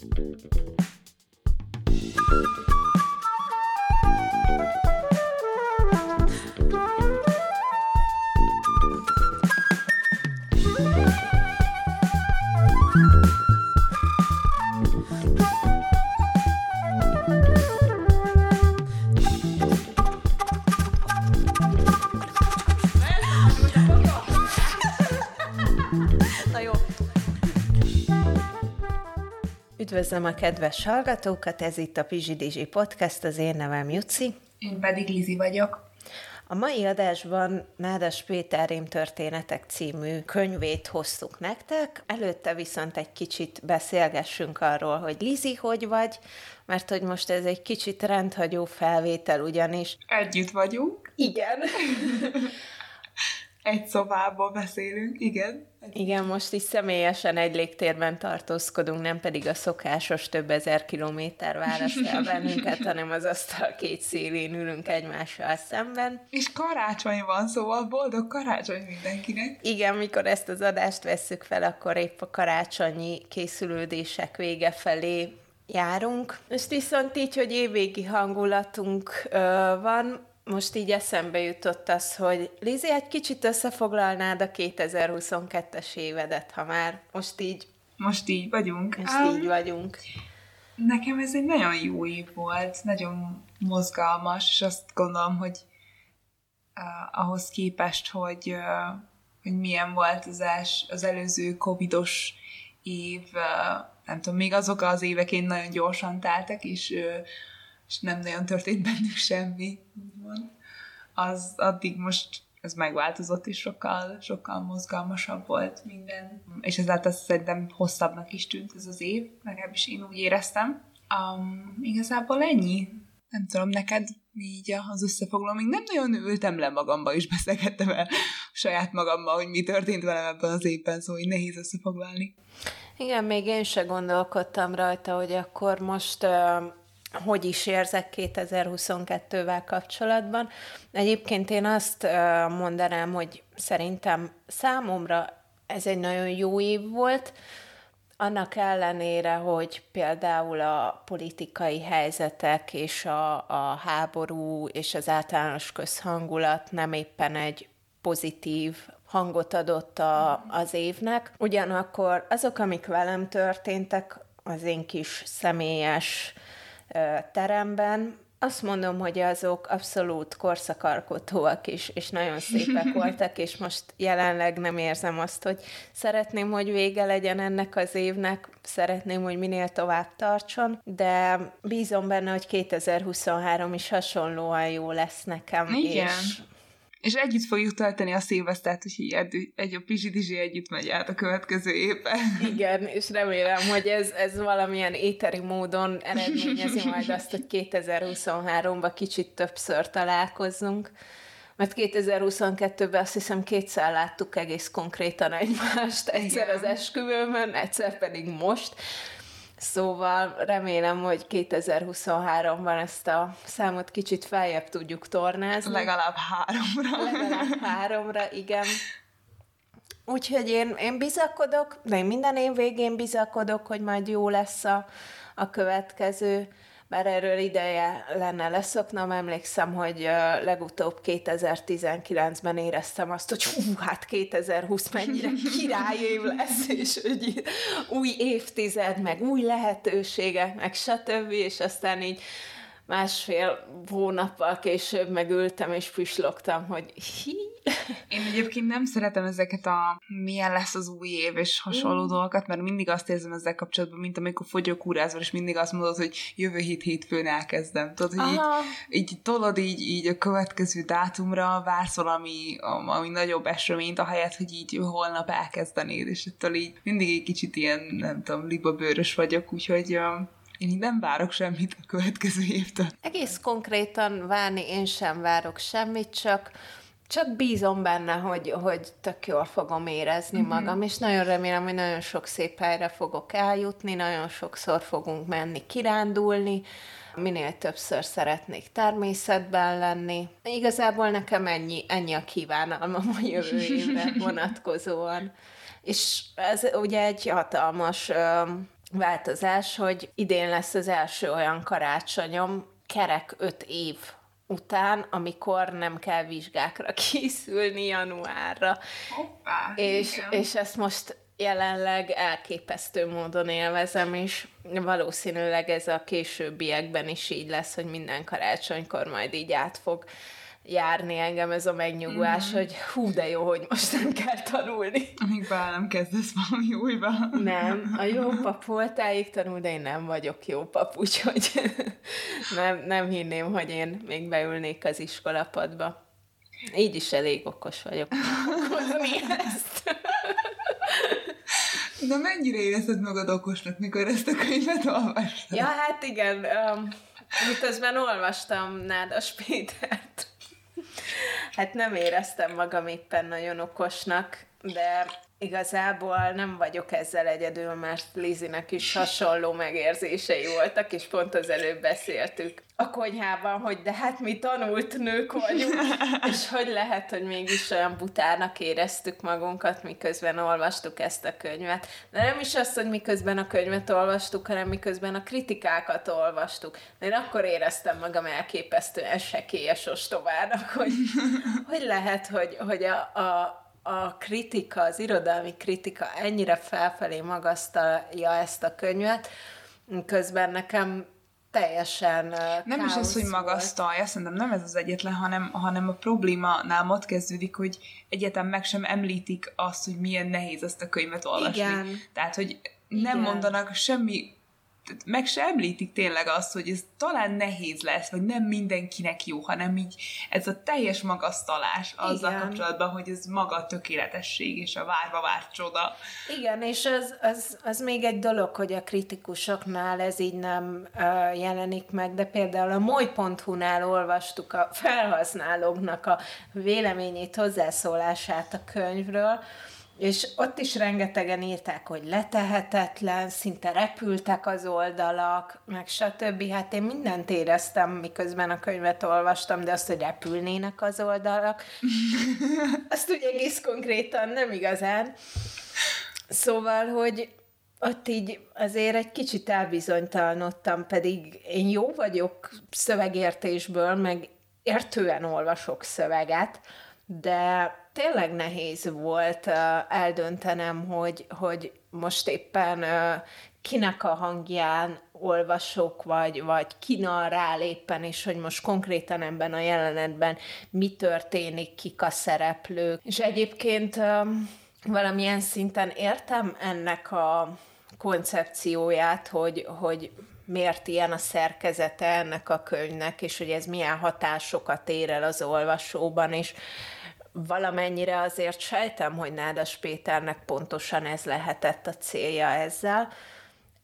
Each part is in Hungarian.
Thank you. Üdvözlöm a kedves hallgatókat, ez itt a Pizsidizsi Podcast, az én nevem Juci. Én pedig Lizi vagyok. A mai adásban Nádas Péter történetek című könyvét hoztuk nektek. Előtte viszont egy kicsit beszélgessünk arról, hogy Lizi, hogy vagy, mert hogy most ez egy kicsit rendhagyó felvétel ugyanis. Együtt vagyunk. Igen. egy szobából beszélünk, igen. Igen, most is személyesen egy légtérben tartózkodunk, nem pedig a szokásos több ezer kilométer választ el bennünket, hanem az asztal két szélén ülünk egymással szemben. És karácsony van, szóval boldog karácsony mindenkinek. Igen, mikor ezt az adást vesszük fel, akkor épp a karácsonyi készülődések vége felé járunk. Most viszont így, hogy évvégi hangulatunk ö, van, most így eszembe jutott az, hogy Lizi, egy kicsit összefoglalnád a 2022-es évedet, ha már most így... Most így vagyunk. Most um, így vagyunk. Nekem ez egy nagyon jó év volt, nagyon mozgalmas, és azt gondolom, hogy uh, ahhoz képest, hogy, uh, hogy milyen volt az, els, az előző covidos év, uh, nem tudom, még azok az évek én nagyon gyorsan teltek, és uh, és nem nagyon történt bennük semmi, úgymond. Az addig most ez megváltozott, és sokkal, sokkal mozgalmasabb volt minden. És ezáltal szerintem hosszabbnak is tűnt ez az év, legalábbis én úgy éreztem. Um, igazából ennyi. Nem tudom, neked így az összefoglaló, még nem nagyon ültem le magamba, és beszélgettem el saját magammal, hogy mi történt velem ebben az évben, szóval így nehéz összefoglalni. Igen, még én se gondolkodtam rajta, hogy akkor most uh, hogy is érzek 2022-vel kapcsolatban. Egyébként én azt mondanám, hogy szerintem számomra ez egy nagyon jó év volt, annak ellenére, hogy például a politikai helyzetek és a, a háború és az általános közhangulat nem éppen egy pozitív hangot adott a, az évnek. Ugyanakkor azok, amik velem történtek, az én kis személyes teremben, azt mondom, hogy azok abszolút korszakalkotóak is, és nagyon szépek voltak, és most jelenleg nem érzem azt, hogy szeretném, hogy vége legyen ennek az évnek, szeretném, hogy minél tovább tartson, de bízom benne, hogy 2023 is hasonlóan jó lesz nekem. Igen. És és együtt fogjuk tölteni a szilvesztert, hogy így egy, egy a Pizsi Dizsi együtt megy át a következő évben. Igen, és remélem, hogy ez, ez valamilyen éteri módon eredményezi majd azt, hogy 2023-ban kicsit többször találkozzunk. Mert 2022-ben azt hiszem kétszer láttuk egész konkrétan egymást, egyszer Igen. az esküvőmön, egyszer pedig most, Szóval remélem, hogy 2023-ban ezt a számot kicsit feljebb tudjuk tornázni. Legalább háromra. Legalább háromra, igen. Úgyhogy én, én bizakodok, de én minden év végén bizakodok, hogy majd jó lesz a, a következő bár erről ideje lenne leszoknom, emlékszem, hogy legutóbb 2019-ben éreztem azt, hogy hú, hát 2020 mennyire királyév lesz, és hogy új évtized, meg új lehetőségek, meg stb., és aztán így másfél hónappal később megültem és pislogtam, hogy hi. Én egyébként nem szeretem ezeket a milyen lesz az új év és hasonló mm. dolgokat, mert mindig azt érzem ezzel kapcsolatban, mint amikor fogyókúrázol, és mindig azt mondod, hogy jövő hét hétfőn elkezdem. Tudod, hogy így, így tolod így, így a következő dátumra, vársz valami ami nagyobb eseményt, ahelyett, hogy így holnap elkezdenéd, és ettől így mindig egy kicsit ilyen, nem tudom, libabőrös vagyok, úgyhogy én így nem várok semmit a következő évtől. Egész konkrétan várni én sem várok semmit, csak csak bízom benne, hogy, hogy tök jól fogom érezni mm-hmm. magam, és nagyon remélem, hogy nagyon sok szép helyre fogok eljutni, nagyon sokszor fogunk menni kirándulni, minél többször szeretnék természetben lenni. Igazából nekem ennyi, ennyi a kívánalmam a jövő évre vonatkozóan. És ez ugye egy hatalmas változás, hogy idén lesz az első olyan karácsonyom, kerek öt év után, amikor nem kell vizsgákra készülni januárra. Hoppá, és, és ezt most jelenleg elképesztő módon élvezem, és valószínűleg ez a későbbiekben is így lesz, hogy minden karácsonykor majd így át fog járni engem ez a megnyugvás, mm-hmm. hogy hú, de jó, hogy most nem kell tanulni. Amíg bár nem kezdesz valami újba. Nem, a jó pap voltáig tanul, de én nem vagyok jó pap, úgyhogy nem, nem hinném, hogy én még beülnék az iskolapadba. Így is elég okos vagyok. ezt. De mennyire érezted magad okosnak, mikor ezt a könyvet olvastad? Ja, hát igen. Um, miközben olvastam Nádas Pétert, hát nem éreztem magam éppen nagyon okosnak, de igazából nem vagyok ezzel egyedül, mert Lizinek is hasonló megérzései voltak, és pont az előbb beszéltük a konyhában, hogy de hát mi tanult nők vagyunk, és hogy lehet, hogy mégis olyan butának éreztük magunkat, miközben olvastuk ezt a könyvet. De nem is az, hogy miközben a könyvet olvastuk, hanem miközben a kritikákat olvastuk. De én akkor éreztem magam elképesztően sekélyes ostobának, hogy, hogy lehet, hogy, hogy a, a a kritika, az irodalmi kritika ennyire felfelé magasztalja ezt a könyvet, közben nekem teljesen Nem is az, hogy magasztalja, szerintem nem ez az egyetlen, hanem, hanem a probléma nálam ott kezdődik, hogy egyetem meg sem említik azt, hogy milyen nehéz ezt a könyvet olvasni. Igen. Tehát, hogy nem Igen. mondanak semmi meg se említik tényleg azt, hogy ez talán nehéz lesz, vagy nem mindenkinek jó, hanem így ez a teljes magasztalás azzal Igen. kapcsolatban, hogy ez maga a tökéletesség és a várva várt csoda. Igen, és az, az, az még egy dolog, hogy a kritikusoknál ez így nem uh, jelenik meg, de például a moly.hu-nál olvastuk a felhasználóknak a véleményét, hozzászólását a könyvről, és ott is rengetegen írták, hogy letehetetlen, szinte repültek az oldalak, meg stb. Hát én mindent éreztem, miközben a könyvet olvastam, de azt, hogy repülnének az oldalak, azt ugye egész konkrétan nem igazán. Szóval, hogy ott így azért egy kicsit elbizonytalanodtam, pedig én jó vagyok szövegértésből, meg értően olvasok szöveget, de tényleg nehéz volt eldöntenem, hogy, hogy most éppen kinek a hangján olvasok, vagy, vagy ki narrál éppen, és hogy most konkrétan ebben a jelenetben mi történik, kik a szereplők. És egyébként valamilyen szinten értem ennek a koncepcióját, hogy, hogy miért ilyen a szerkezete ennek a könyvnek, és hogy ez milyen hatásokat ér el az olvasóban, és valamennyire azért sejtem, hogy Nádas Péternek pontosan ez lehetett a célja ezzel.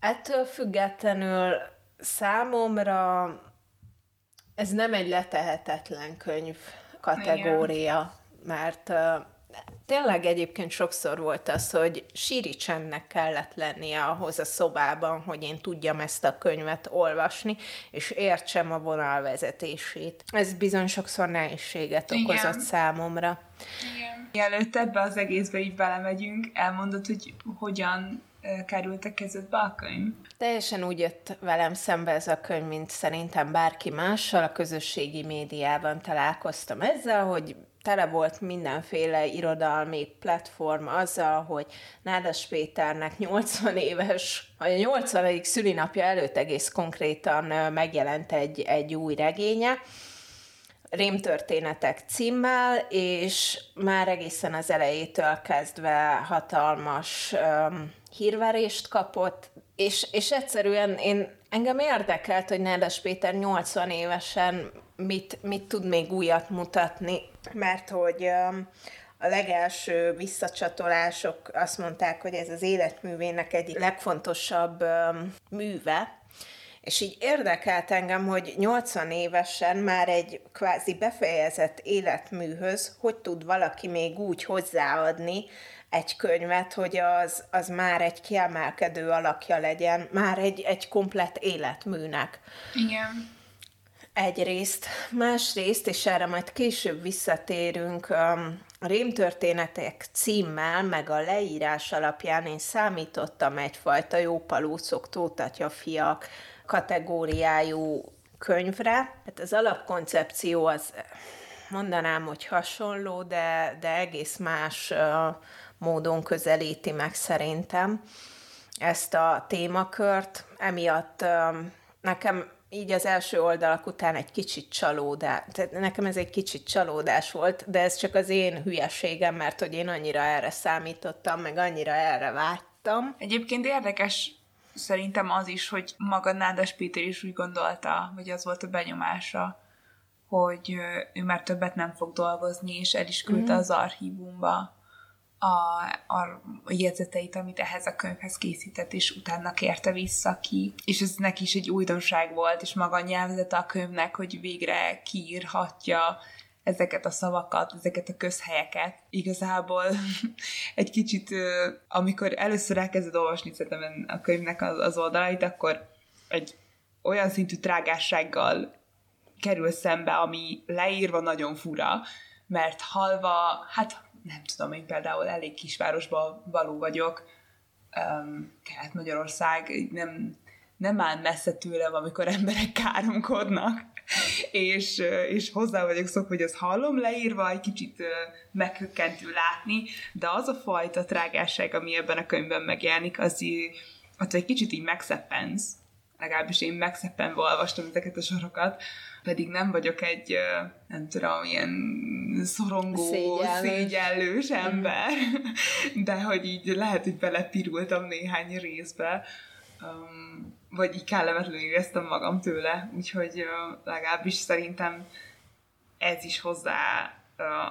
Ettől függetlenül számomra ez nem egy letehetetlen könyv kategória, Igen. mert tényleg egyébként sokszor volt az, hogy síri csendnek kellett lennie ahhoz a szobában, hogy én tudjam ezt a könyvet olvasni, és értsem a vonalvezetését. Ez bizony sokszor nehézséget Igen. okozott számomra. Igen. Mielőtt ebbe az egészbe így belemegyünk, elmondod, hogy hogyan került a kezedbe a könyv? Teljesen úgy jött velem szembe ez a könyv, mint szerintem bárki mással. A közösségi médiában találkoztam ezzel, hogy tele volt mindenféle irodalmi platform azzal, hogy Nádas Péternek 80 éves, a 80. szülinapja előtt egész konkrétan megjelent egy, egy új regénye, Rémtörténetek címmel, és már egészen az elejétől kezdve hatalmas um, hírverést kapott, és, és egyszerűen én, engem érdekelt, hogy Nádas Péter 80 évesen mit, mit tud még újat mutatni, mert hogy a legelső visszacsatolások azt mondták, hogy ez az életművének egyik legfontosabb műve, és így érdekelt engem, hogy 80 évesen már egy kvázi befejezett életműhöz, hogy tud valaki még úgy hozzáadni egy könyvet, hogy az, az már egy kiemelkedő alakja legyen, már egy, egy komplet életműnek. Igen. Egyrészt, másrészt, és erre majd később visszatérünk, a rémtörténetek címmel, meg a leírás alapján én számítottam egyfajta jópalócok, tótatja fiak kategóriájú könyvre. Hát az alapkoncepció az mondanám, hogy hasonló, de, de egész más módon közelíti meg szerintem ezt a témakört. Emiatt nekem így az első oldalak után egy kicsit csalódás, tehát nekem ez egy kicsit csalódás volt, de ez csak az én hülyeségem, mert hogy én annyira erre számítottam, meg annyira erre vágytam. Egyébként érdekes szerintem az is, hogy maga Nádas Péter is úgy gondolta, vagy az volt a benyomása, hogy ő már többet nem fog dolgozni, és el is küldte mm-hmm. az archívumba a, a jegyzeteit, amit ehhez a könyvhez készített, és utána kérte vissza ki. És ez neki is egy újdonság volt, és maga a nyelvezete a könyvnek, hogy végre kiírhatja ezeket a szavakat, ezeket a közhelyeket. Igazából egy kicsit, amikor először elkezded olvasni szerintem a könyvnek az, az oldalait, akkor egy olyan szintű trágássággal kerül szembe, ami leírva nagyon fura, mert halva, hát nem tudom, én például elég kisvárosban való vagyok, um, Kelet-Magyarország nem, nem áll messze tőlem, amikor emberek káromkodnak, és, és hozzá vagyok szokva, hogy azt hallom leírva, egy kicsit meghökkentő látni, de az a fajta trágásság, ami ebben a könyvben megjelenik, az így, attól egy kicsit így megszeppensz, legalábbis én megszeppenve olvastam ezeket a sorokat, pedig nem vagyok egy, nem tudom, ilyen szorongó, szégyellős, szégyellős mm. ember, de hogy így lehet, hogy belepirultam néhány részbe, um, vagy így kellemetlenül éreztem magam tőle, úgyhogy uh, legalábbis szerintem ez is hozzá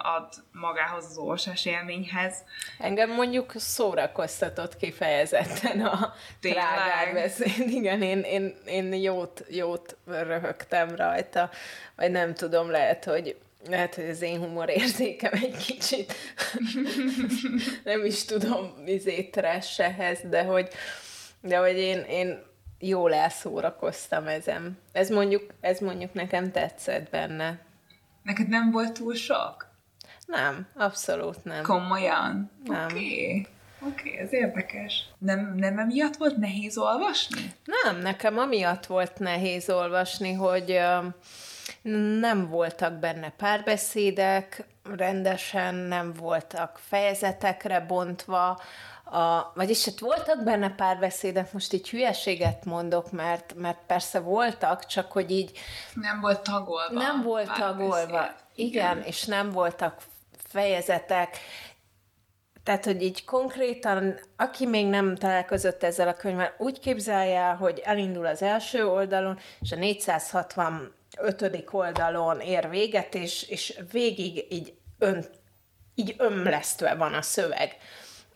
ad magához az olvasás élményhez. Engem mondjuk szórakoztatott kifejezetten a trágár beszéd. Igen, én, én, én jót, jót röhögtem rajta, vagy nem tudom, lehet, hogy lehet, hogy az én humorérzékem egy kicsit nem is tudom vizét ehhez, de hogy, de hogy én, én jól elszórakoztam ezen. Ez mondjuk, ez mondjuk nekem tetszett benne. Neked nem volt túl sok? Nem, abszolút nem. Komolyan? Nem. Oké. Okay. Oké, okay, ez érdekes. Nem, nem emiatt volt nehéz olvasni? Nem, nekem amiatt volt nehéz olvasni, hogy nem voltak benne párbeszédek, rendesen nem voltak fejezetekre bontva, a, vagyis hát voltak benne párbeszédek, most így hülyeséget mondok, mert, mert persze voltak, csak hogy így... Nem volt tagolva. Nem volt tagolva, igen, igen, és nem voltak fejezetek, tehát, hogy így konkrétan, aki még nem találkozott ezzel a könyvvel, úgy képzelje el, hogy elindul az első oldalon, és a 465. oldalon ér véget, és, és végig így, ön, így ömlesztve van a szöveg.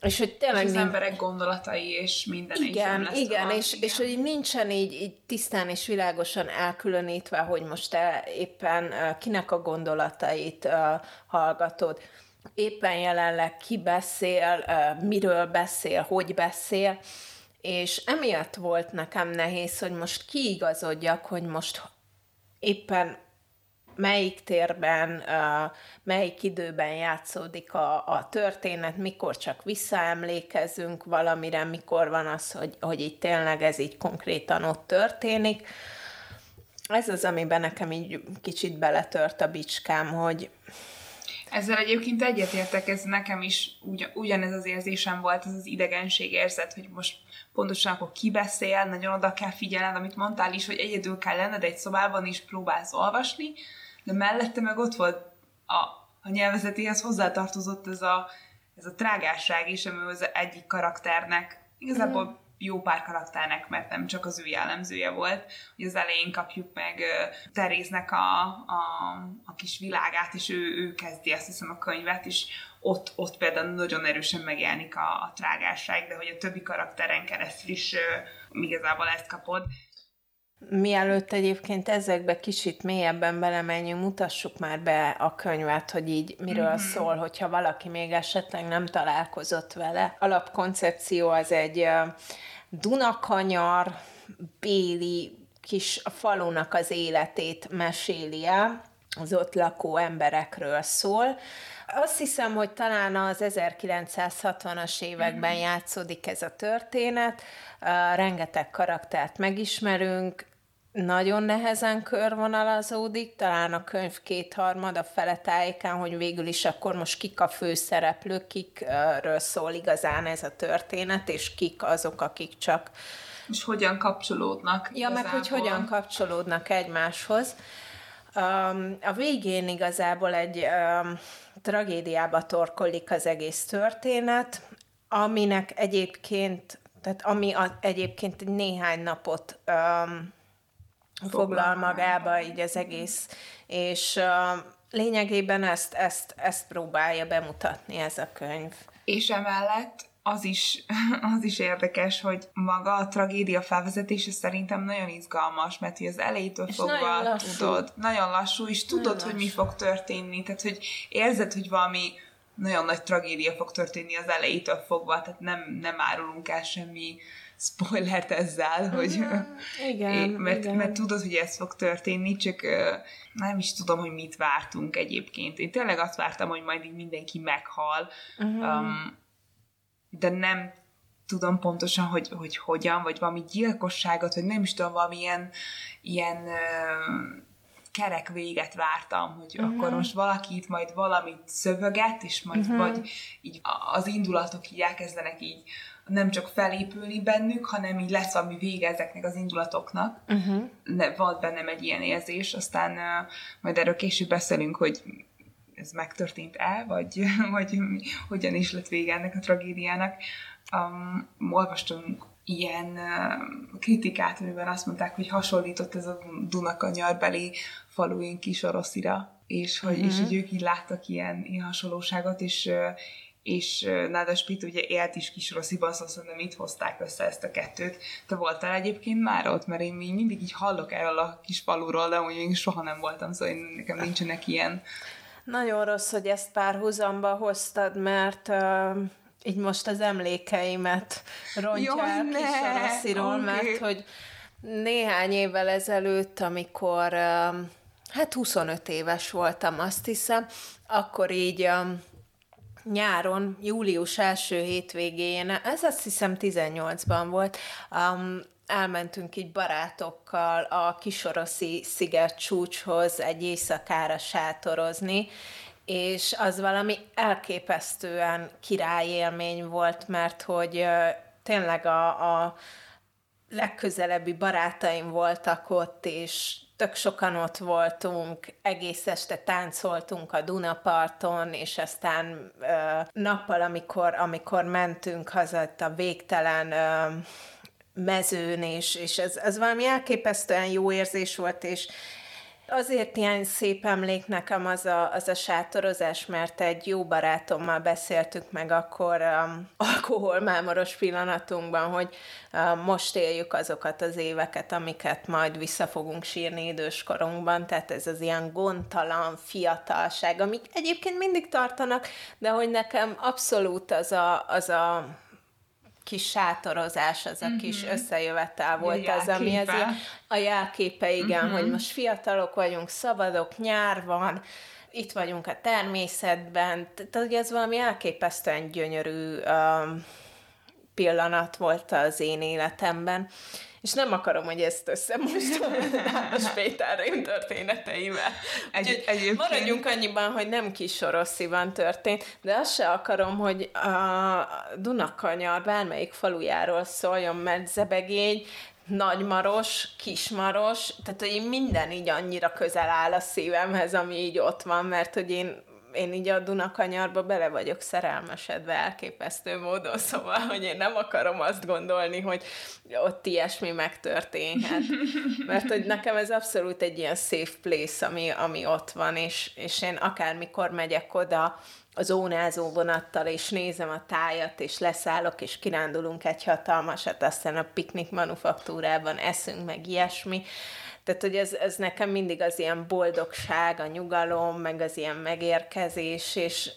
És hogy tényleg... És az emberek gondolatai és minden igen, is igen, és, igen, és hogy nincsen így, így tisztán és világosan elkülönítve, hogy most te éppen kinek a gondolatait hallgatod. Éppen jelenleg ki beszél, miről beszél, hogy beszél, és emiatt volt nekem nehéz, hogy most kiigazodjak, hogy most éppen melyik térben, melyik időben játszódik a, a történet, mikor csak visszaemlékezünk valamire, mikor van az, hogy, hogy így tényleg ez így konkrétan ott történik. Ez az, amiben nekem így kicsit beletört a bicskám, hogy ezzel egyébként egyetértek, ez nekem is ugy, ugyanez az érzésem volt, ez az idegenség érzet, hogy most pontosan akkor ki beszél, nagyon oda kell figyelned, amit mondtál is, hogy egyedül kell lenned egy szobában is próbálsz olvasni, de mellette meg ott volt a, a nyelvezetéhez hozzátartozott ez a, ez a trágásság is, ami az egyik karakternek, igazából mm. jó pár karakternek, mert nem csak az ő jellemzője volt, hogy az elején kapjuk meg uh, Teréznek a, a, a kis világát, és ő, ő kezdi azt hiszem a könyvet, és ott, ott például nagyon erősen megjelenik a, a trágásság, de hogy a többi karakteren keresztül is uh, igazából ezt kapod. Mielőtt egyébként ezekbe kicsit mélyebben belemenjünk, mutassuk már be a könyvet, hogy így miről mm-hmm. szól, hogyha valaki még esetleg nem találkozott vele. Alapkoncepció az egy Dunakanyar, béli kis falunak az életét meséli el, az ott lakó emberekről szól. Azt hiszem, hogy talán az 1960-as években mhm. játszódik ez a történet, rengeteg karaktert megismerünk, nagyon nehezen körvonalazódik, talán a könyv kétharmad a fele tájékán, hogy végül is akkor most kik a főszereplők, kikről szól igazán ez a történet, és kik azok, akik csak... És hogyan kapcsolódnak. Ja, igazából. meg hogy hogyan kapcsolódnak egymáshoz. Um, a végén igazából egy um, tragédiába torkolik az egész történet, aminek egyébként, tehát ami a, egyébként néhány napot um, foglal magába így az egész, és uh, lényegében ezt, ezt, ezt próbálja bemutatni ez a könyv. És emellett az is, az is érdekes, hogy maga a tragédia felvezetése szerintem nagyon izgalmas, mert hogy az elejétől és fogva nagyon tudod, nagyon lassú, és tudod, nagyon hogy lassú. mi fog történni, tehát hogy érzed, hogy valami nagyon nagy tragédia fog történni az elejétől fogva, tehát nem, nem árulunk el semmi spoilert ezzel, hogy igen, é, mert, igen. mert tudod, hogy ez fog történni, csak nem is tudom, hogy mit vártunk egyébként. Én tényleg azt vártam, hogy majd így mindenki meghal, uh-huh. um, de nem tudom pontosan, hogy, hogy hogyan, vagy valami gyilkosságot, vagy nem is tudom, valamilyen ilyen uh, kerek véget vártam, hogy uh-huh. akkor most valaki itt majd valamit szövöget, és majd uh-huh. vagy így az indulatok így elkezdenek így nem csak felépülni bennük, hanem így lesz valami vége ezeknek az indulatoknak. Uh-huh. Ne, volt bennem egy ilyen érzés, aztán uh, majd erről később beszélünk, hogy ez megtörtént-e, vagy, vagy hogyan is lett vége ennek a tragédiának. Um, olvastunk ilyen uh, kritikát, amiben azt mondták, hogy hasonlított ez a Dunakanyarbeli faluink Kisoroszira, és hogy, uh-huh. és hogy ők így láttak ilyen, ilyen hasonlóságot, és uh, és Nádas Pit ugye élt is kis rossziban, szóval szerintem itt hozták össze ezt a kettőt. Te voltál egyébként már ott? Mert én még mindig így hallok erről a kis faluról, de úgy még soha nem voltam, szóval én, nekem nincsenek ilyen. Nagyon rossz, hogy ezt párhuzamba hoztad, mert uh, így most az emlékeimet rontják Jó, kis Rossziról, okay. mert hogy néhány évvel ezelőtt, amikor uh, hát 25 éves voltam, azt hiszem, akkor így um, nyáron, július első hétvégén, ez azt hiszem 18-ban volt, um, elmentünk így barátokkal a Kisoroszi sziget csúcshoz egy éjszakára sátorozni, és az valami elképesztően királyélmény volt, mert hogy tényleg a, a legközelebbi barátaim voltak ott, és tök sokan ott voltunk, egész este táncoltunk a Dunaparton, és aztán ö, nappal, amikor, amikor mentünk haza a végtelen ö, mezőn, és, és ez, ez valami elképesztően jó érzés volt, és Azért ilyen szép emlék nekem az a, az a sátorozás, mert egy jó barátommal beszéltük meg akkor um, alkoholmámoros pillanatunkban, hogy um, most éljük azokat az éveket, amiket majd vissza fogunk sírni időskorunkban, tehát ez az ilyen gondtalan fiatalság, amik egyébként mindig tartanak, de hogy nekem abszolút az a, az a kis sátorozás, az a kis mm-hmm. összejövetel volt az, ami ez a jelképe, igen, mm-hmm. hogy most fiatalok vagyunk, szabadok, nyár van, itt vagyunk a természetben, tehát ez valami elképesztően gyönyörű um, pillanat volt az én életemben, és nem akarom, hogy ezt összemostom a Péter Rém történeteivel. Egy, egyébként... Maradjunk annyiban, hogy nem kis Sorossziban történt, de azt se akarom, hogy a Dunakanyar bármelyik falujáról szóljon, mert Zebegény nagymaros, kismaros, tehát hogy minden így annyira közel áll a szívemhez, ami így ott van, mert hogy én én így a Dunakanyarba bele vagyok szerelmesedve elképesztő módon, szóval, hogy én nem akarom azt gondolni, hogy ott ilyesmi megtörténhet. Mert hogy nekem ez abszolút egy ilyen safe place, ami, ami ott van, és, és én akármikor megyek oda, az ónázó vonattal, és nézem a tájat, és leszállok, és kirándulunk egy hatalmasat, aztán a piknik manufaktúrában eszünk, meg ilyesmi. Tehát, hogy ez, ez nekem mindig az ilyen boldogság, a nyugalom, meg az ilyen megérkezés, és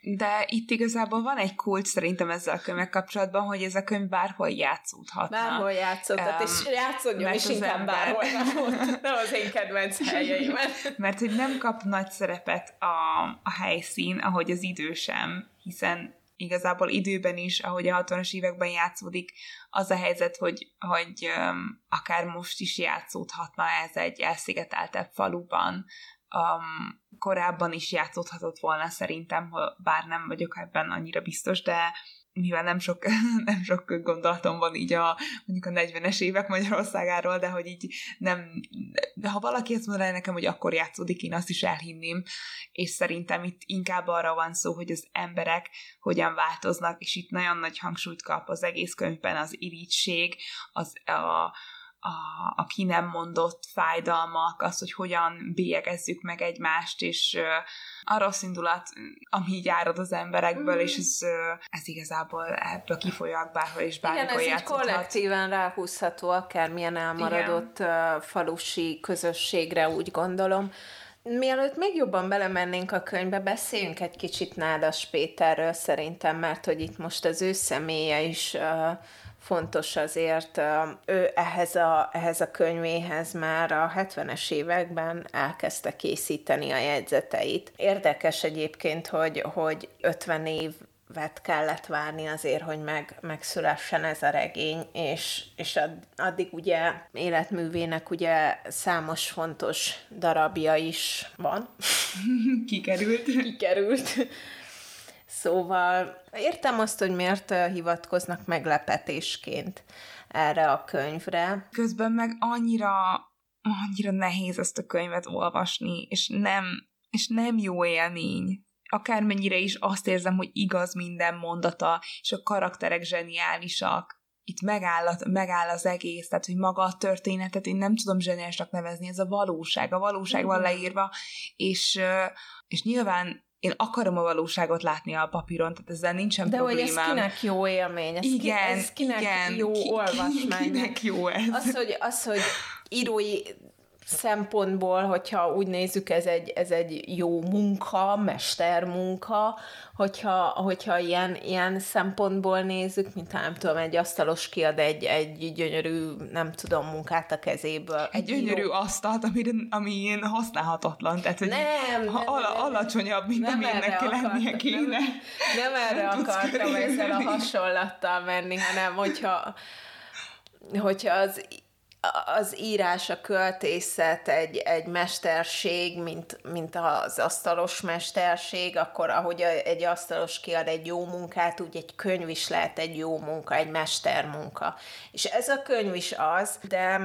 De itt igazából van egy kult szerintem ezzel a könyvek kapcsolatban, hogy ez a könyv bárhol játszódhatna. Bárhol játszódhat, um, és játszódjon is inkább ember... bárhol, nem, nem az én kedvenc helyeimen. Mert hogy nem kap nagy szerepet a, a helyszín, ahogy az idő sem, hiszen igazából időben is, ahogy a 60-as években játszódik, az a helyzet, hogy, hogy um, akár most is játszódhatna ez egy elszigeteltebb faluban, um, korábban is játszódhatott volna szerintem, bár nem vagyok ebben annyira biztos, de mivel nem sok, nem sok gondolatom van így a mondjuk a 40-es évek Magyarországáról, de hogy így nem, de ha valaki azt mondaná nekem, hogy akkor játszódik, én azt is elhinném, és szerintem itt inkább arra van szó, hogy az emberek hogyan változnak, és itt nagyon nagy hangsúlyt kap az egész könyvben az irigység, az a, a, a ki nem mondott fájdalmak, az, hogy hogyan bélyegezzük meg egymást, és a rossz indulat, ami így árad az emberekből, mm. és ez, ez igazából ebből kifolyag bárhol és bármikor Igen, ez így kollektíven ráhúzható akármilyen elmaradott Igen. falusi közösségre, úgy gondolom. Mielőtt még jobban belemennénk a könyvbe, beszéljünk egy kicsit Nádas Péterről szerintem, mert hogy itt most az ő személye is uh, fontos azért, ő ehhez a, ehhez a könyvéhez már a 70-es években elkezdte készíteni a jegyzeteit. Érdekes egyébként, hogy, hogy 50 év vet kellett várni azért, hogy meg, megszülessen ez a regény, és, és addig ugye életművének ugye számos fontos darabja is van. Kikerült. Kikerült. Szóval értem azt, hogy miért hivatkoznak meglepetésként erre a könyvre. Közben meg annyira, annyira nehéz ezt a könyvet olvasni, és nem, és nem jó élmény. Akármennyire is azt érzem, hogy igaz minden mondata, és a karakterek zseniálisak, itt megáll, megáll az egész, tehát hogy maga a történetet én nem tudom zseniálisnak nevezni, ez a valóság, a valóság van leírva, és, és nyilván én akarom a valóságot látni a papíron, tehát ezzel nincsen De problémám. De hogy ez kinek jó élmény, ez, igen, ki, ez kinek igen, jó ki, olvasmány. Kinek jó ez? Az, hogy, az, hogy írói szempontból, hogyha úgy nézzük, ez egy, ez egy jó munka, mestermunka, hogyha, hogyha ilyen, ilyen szempontból nézzük, mint ha nem tudom, egy asztalos kiad egy, egy gyönyörű, nem tudom, munkát a kezéből. Egy, egy gyönyörű jó... asztalt, ami, ami ilyen használhatatlan, tehát hogy nem, nem, ala, nem, alacsonyabb, mint nem amilyennek ki lennie kéne. Nem, nem erre akartam ezzel a hasonlattal menni, hanem hogyha hogyha az az írás, a költészet egy, egy mesterség, mint, mint az asztalos mesterség, akkor ahogy egy asztalos kiad egy jó munkát, úgy egy könyv is lehet egy jó munka, egy mestermunka. És ez a könyv is az, de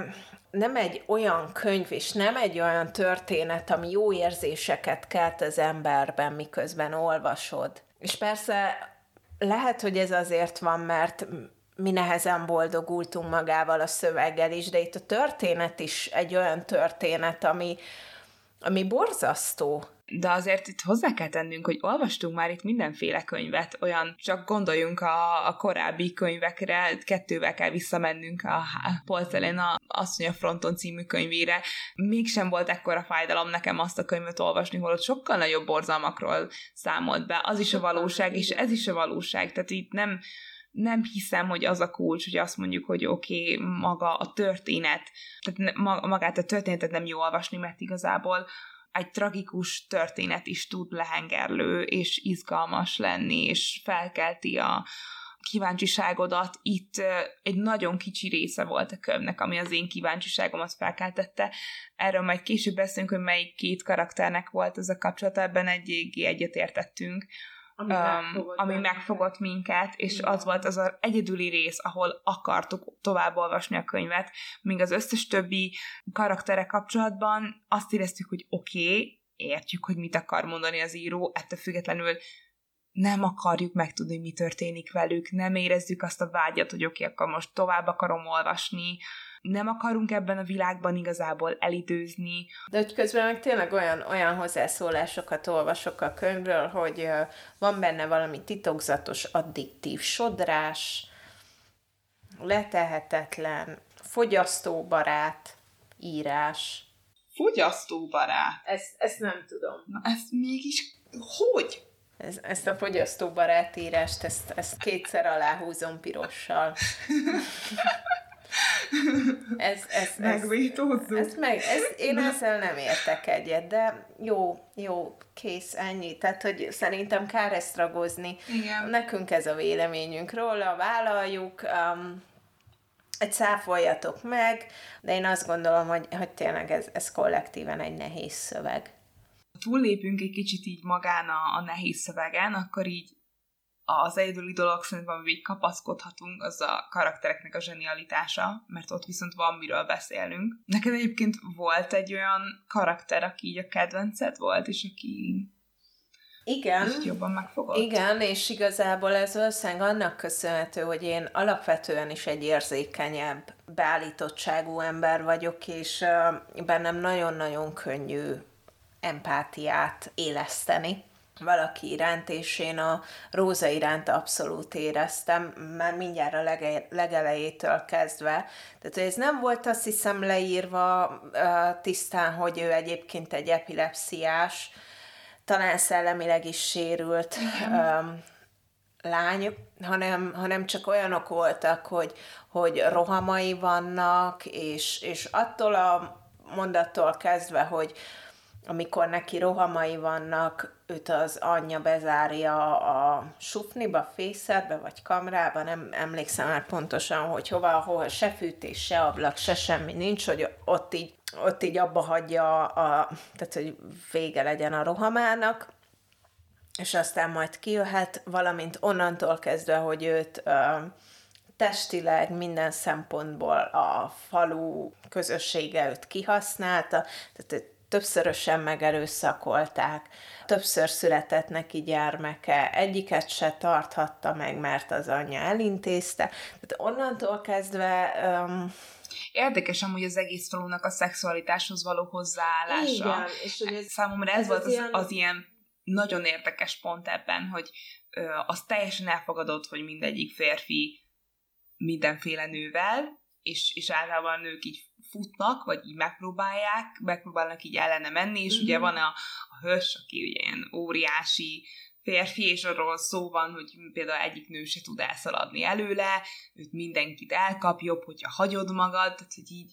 nem egy olyan könyv, és nem egy olyan történet, ami jó érzéseket kelt az emberben, miközben olvasod. És persze lehet, hogy ez azért van, mert mi nehezen boldogultunk magával a szöveggel is, de itt a történet is egy olyan történet, ami, ami borzasztó. De azért itt hozzá kell tennünk, hogy olvastunk már itt mindenféle könyvet, olyan, csak gondoljunk a, a korábbi könyvekre, kettővel kell visszamennünk a Polcelena Asszony a Fronton című könyvére. Mégsem volt ekkora fájdalom nekem azt a könyvet olvasni, holott sokkal nagyobb borzalmakról számolt be. Az is a valóság, és ez is a valóság. Tehát itt nem, nem hiszem, hogy az a kulcs, hogy azt mondjuk, hogy oké, okay, maga a történet, tehát magát a történetet nem jó olvasni, mert igazából egy tragikus történet is tud lehengerlő és izgalmas lenni, és felkelti a kíváncsiságodat. Itt egy nagyon kicsi része volt a könyvnek, ami az én kíváncsiságomat felkeltette. Erről majd később beszélünk, hogy melyik két karakternek volt az a kapcsolata, ebben egy egyetértettünk ami, um, megfogott, ami megfogott minket, és Igen. az volt az az egyedüli rész, ahol akartuk tovább olvasni a könyvet, míg az összes többi karaktere kapcsolatban azt éreztük, hogy oké, okay, értjük, hogy mit akar mondani az író, ettől függetlenül nem akarjuk megtudni, mi történik velük, nem érezzük azt a vágyat, hogy oké, okay, akkor most tovább akarom olvasni, nem akarunk ebben a világban igazából elidőzni. De hogy közben meg tényleg olyan, olyan hozzászólásokat olvasok a könyvről, hogy van benne valami titokzatos addiktív sodrás, letehetetlen, fogyasztóbarát írás. Fogyasztóbarát? Ezt, ezt nem tudom. Na ezt mégis hogy? Ez, ezt a fogyasztóbarát írást, ezt, ezt kétszer aláhúzom pirossal. Ez, ez, Megvétózzuk. Ez, ez meg, ez, én ezzel nem értek egyet, de jó, jó, kész, ennyi. Tehát, hogy szerintem kár ezt ragozni. Igen. Nekünk ez a véleményünk róla, vállaljuk, um, egy száfoljatok meg, de én azt gondolom, hogy, hogy tényleg ez, ez kollektíven egy nehéz szöveg. Ha túllépünk egy kicsit így magán a, a nehéz szövegen, akkor így az egyedüli dolog szerintem, amivel kapaszkodhatunk, az a karaktereknek a zsenialitása, mert ott viszont van miről beszélnünk. Neked egyébként volt egy olyan karakter, aki így a kedvenced volt, és aki igen. jobban megfogott. Igen, és igazából ez valószínűleg annak köszönhető, hogy én alapvetően is egy érzékenyebb, beállítottságú ember vagyok, és bennem nagyon-nagyon könnyű empátiát éleszteni valaki iránt, és én a Róza iránt abszolút éreztem, már mindjárt a lege, legelejétől kezdve. Tehát ez nem volt azt hiszem leírva tisztán, hogy ő egyébként egy epilepsziás, talán szellemileg is sérült um, lány, hanem, hanem csak olyanok voltak, hogy, hogy rohamai vannak, és, és attól a mondattól kezdve, hogy amikor neki rohamai vannak, őt az anyja bezárja a sufniba, fészerbe vagy kamrába, nem emlékszem már pontosan, hogy hova, ahol se fűtés, se ablak, se semmi nincs, hogy ott így, ott így abba hagyja, a, tehát hogy vége legyen a rohamának, és aztán majd kijöhet, valamint onnantól kezdve, hogy őt ö, testileg minden szempontból a falu közössége őt kihasználta, tehát többszörösen megerőszakolták, többször született neki gyermeke, egyiket se tarthatta meg, mert az anyja elintézte. Tehát onnantól kezdve... Um, Érdekes amúgy az egész falunak a szexualitáshoz való hozzáállása. Igen, és hogy ez, Számomra ez, ez volt az, ilyen... az ilyen nagyon érdekes pont ebben, hogy ö, az teljesen elfogadott, hogy mindegyik férfi mindenféle nővel, és, és általában a nők így futnak, vagy így megpróbálják, megpróbálnak így ellene menni, és mm-hmm. ugye van a, a hős, aki ugye ilyen óriási férfi, és arról szó van, hogy például egyik nő se tud elszaladni előle, őt mindenkit elkap, jobb, hogyha hagyod magad, tehát hogy így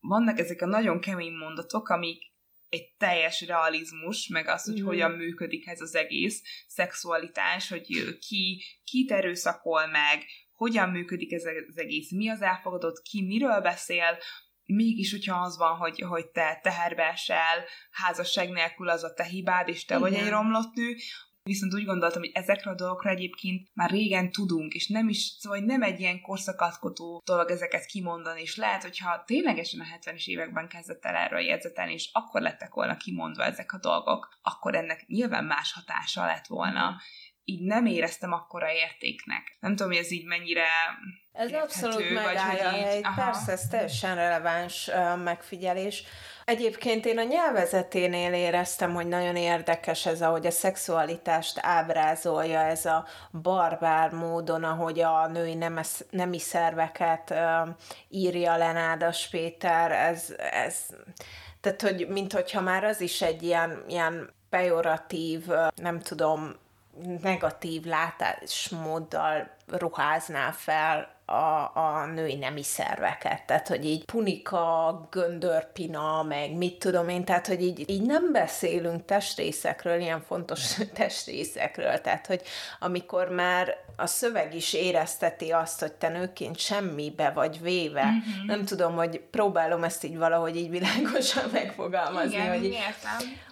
vannak ezek a nagyon kemény mondatok, amik egy teljes realizmus, meg az, hogy mm. hogyan működik ez az egész szexualitás, hogy ki, kit erőszakol meg, hogyan működik ez az egész, mi az elfogadott, ki miről beszél, mégis, hogyha az van, hogy, hogy te teherbe esel, házasság nélkül az a te hibád, és te Igen. vagy egy romlott nő, Viszont úgy gondoltam, hogy ezekre a dolgokra egyébként már régen tudunk, és nem is, szóval nem egy ilyen korszakatkotó dolog ezeket kimondani, és lehet, hogyha ténylegesen a 70-es években kezdett el erről jegyzetelni, és akkor lettek volna kimondva ezek a dolgok, akkor ennek nyilván más hatása lett volna így nem éreztem akkora értéknek. Nem tudom, hogy ez így mennyire Ez érthető, abszolút megállja a helyt. Persze, ez teljesen releváns uh, megfigyelés. Egyébként én a nyelvezeténél éreztem, hogy nagyon érdekes ez, ahogy a szexualitást ábrázolja, ez a barbár módon, ahogy a női nemes, nemi szerveket uh, írja Lenádas Péter, ez, ez tehát, hogy minthogyha már az is egy ilyen, ilyen pejoratív, nem tudom, negatív látásmóddal ruházná fel a, a női nemi szerveket. Tehát, hogy így punika, göndörpina, meg mit tudom én, tehát, hogy így, így nem beszélünk testrészekről, ilyen fontos testrészekről. Tehát, hogy amikor már a szöveg is érezteti azt, hogy te nőként semmibe vagy véve, mm-hmm. nem tudom, hogy próbálom ezt így valahogy így világosan megfogalmazni, Igen, hogy,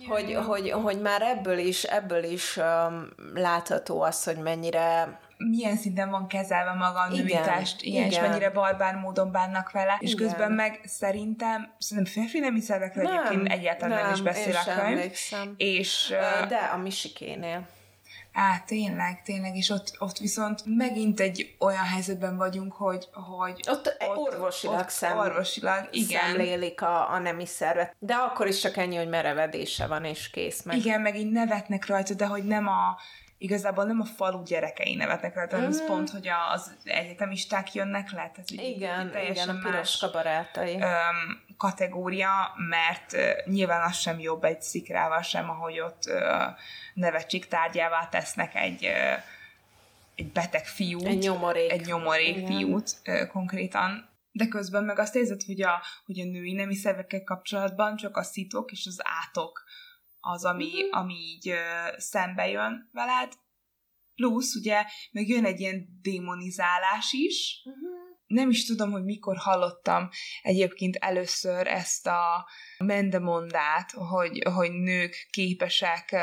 hogy, hogy, hogy, hogy már ebből is, ebből is um, látható az, hogy mennyire milyen szinten van kezelve maga a nőítást, igen, igen. és mennyire barbár módon bánnak vele, és igen. közben meg szerintem, szerintem férfi nemi szervekről nem, egyébként egyáltalán nem, nem is beszél a könyv. És, De a Misikénél. Á, tényleg, tényleg, és ott, ott viszont megint egy olyan helyzetben vagyunk, hogy... hogy ott, ott orvosilag, ott szem, orvosilag igen. szemlélik a, a nemi szervet. De akkor is csak ennyi, hogy merevedése van, és kész meg. Igen, meg így nevetnek rajta, de hogy nem a igazából nem a falu gyerekei nevetnek rá, hanem mm. pont, hogy az egyetemisták jönnek le. Tehát, igen, igen, a piros barátai. Um, kategória, mert uh, nyilván az sem jobb egy szikrával sem, ahogy ott uh, nevetség tárgyává tesznek egy uh, egy beteg fiút. Egy nyomorék. Egy nyomorék Igen. fiút uh, konkrétan. De közben meg azt érzed, hogy a, hogy a női nemi szervekkel kapcsolatban csak a szitok és az átok az, ami, uh-huh. ami így uh, szembe jön veled. Plusz ugye meg jön egy ilyen démonizálás is, uh-huh nem is tudom, hogy mikor hallottam egyébként először ezt a mendemondát, hogy, hogy nők képesek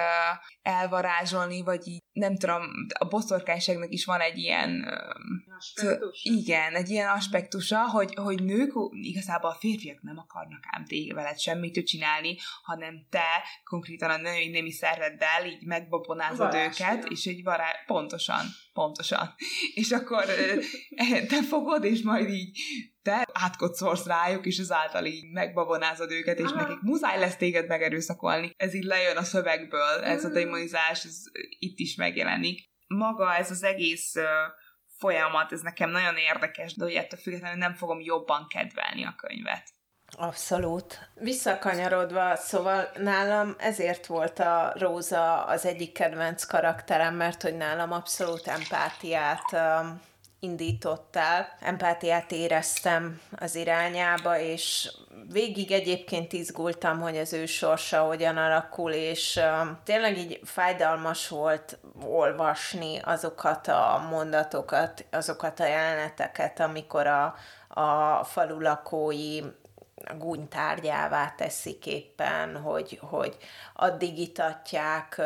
elvarázsolni, vagy így, nem tudom, a boszorkányságnak is van egy ilyen aspektus. Igen, egy ilyen aspektusa, hogy, hogy nők igazából a férfiak nem akarnak ám téged veled semmit csinálni, hanem te konkrétan a női nemi szerveddel így megbobonázod őket, és egy vará... pontosan, pontosan. És akkor te fogod, és majd így te átkocorsz rájuk, és ezáltal így megbabonázod őket, és Aha. nekik muszáj lesz téged megerőszakolni. Ez így lejön a szövegből, ez a mm. demonizás, ez itt is megjelenik. Maga ez az egész uh, folyamat, ez nekem nagyon érdekes, de hogy ettől függetlenül nem fogom jobban kedvelni a könyvet. Abszolút. Visszakanyarodva, szóval nálam ezért volt a Róza az egyik kedvenc karakterem, mert hogy nálam abszolút empátiát um, indítottál, empátiát éreztem az irányába, és végig egyébként izgultam, hogy az ő sorsa hogyan alakul, és uh, tényleg így fájdalmas volt olvasni azokat a mondatokat, azokat a jeleneteket, amikor a, a falu lakói gúnytárgyává teszik éppen, hogy, hogy addig itatják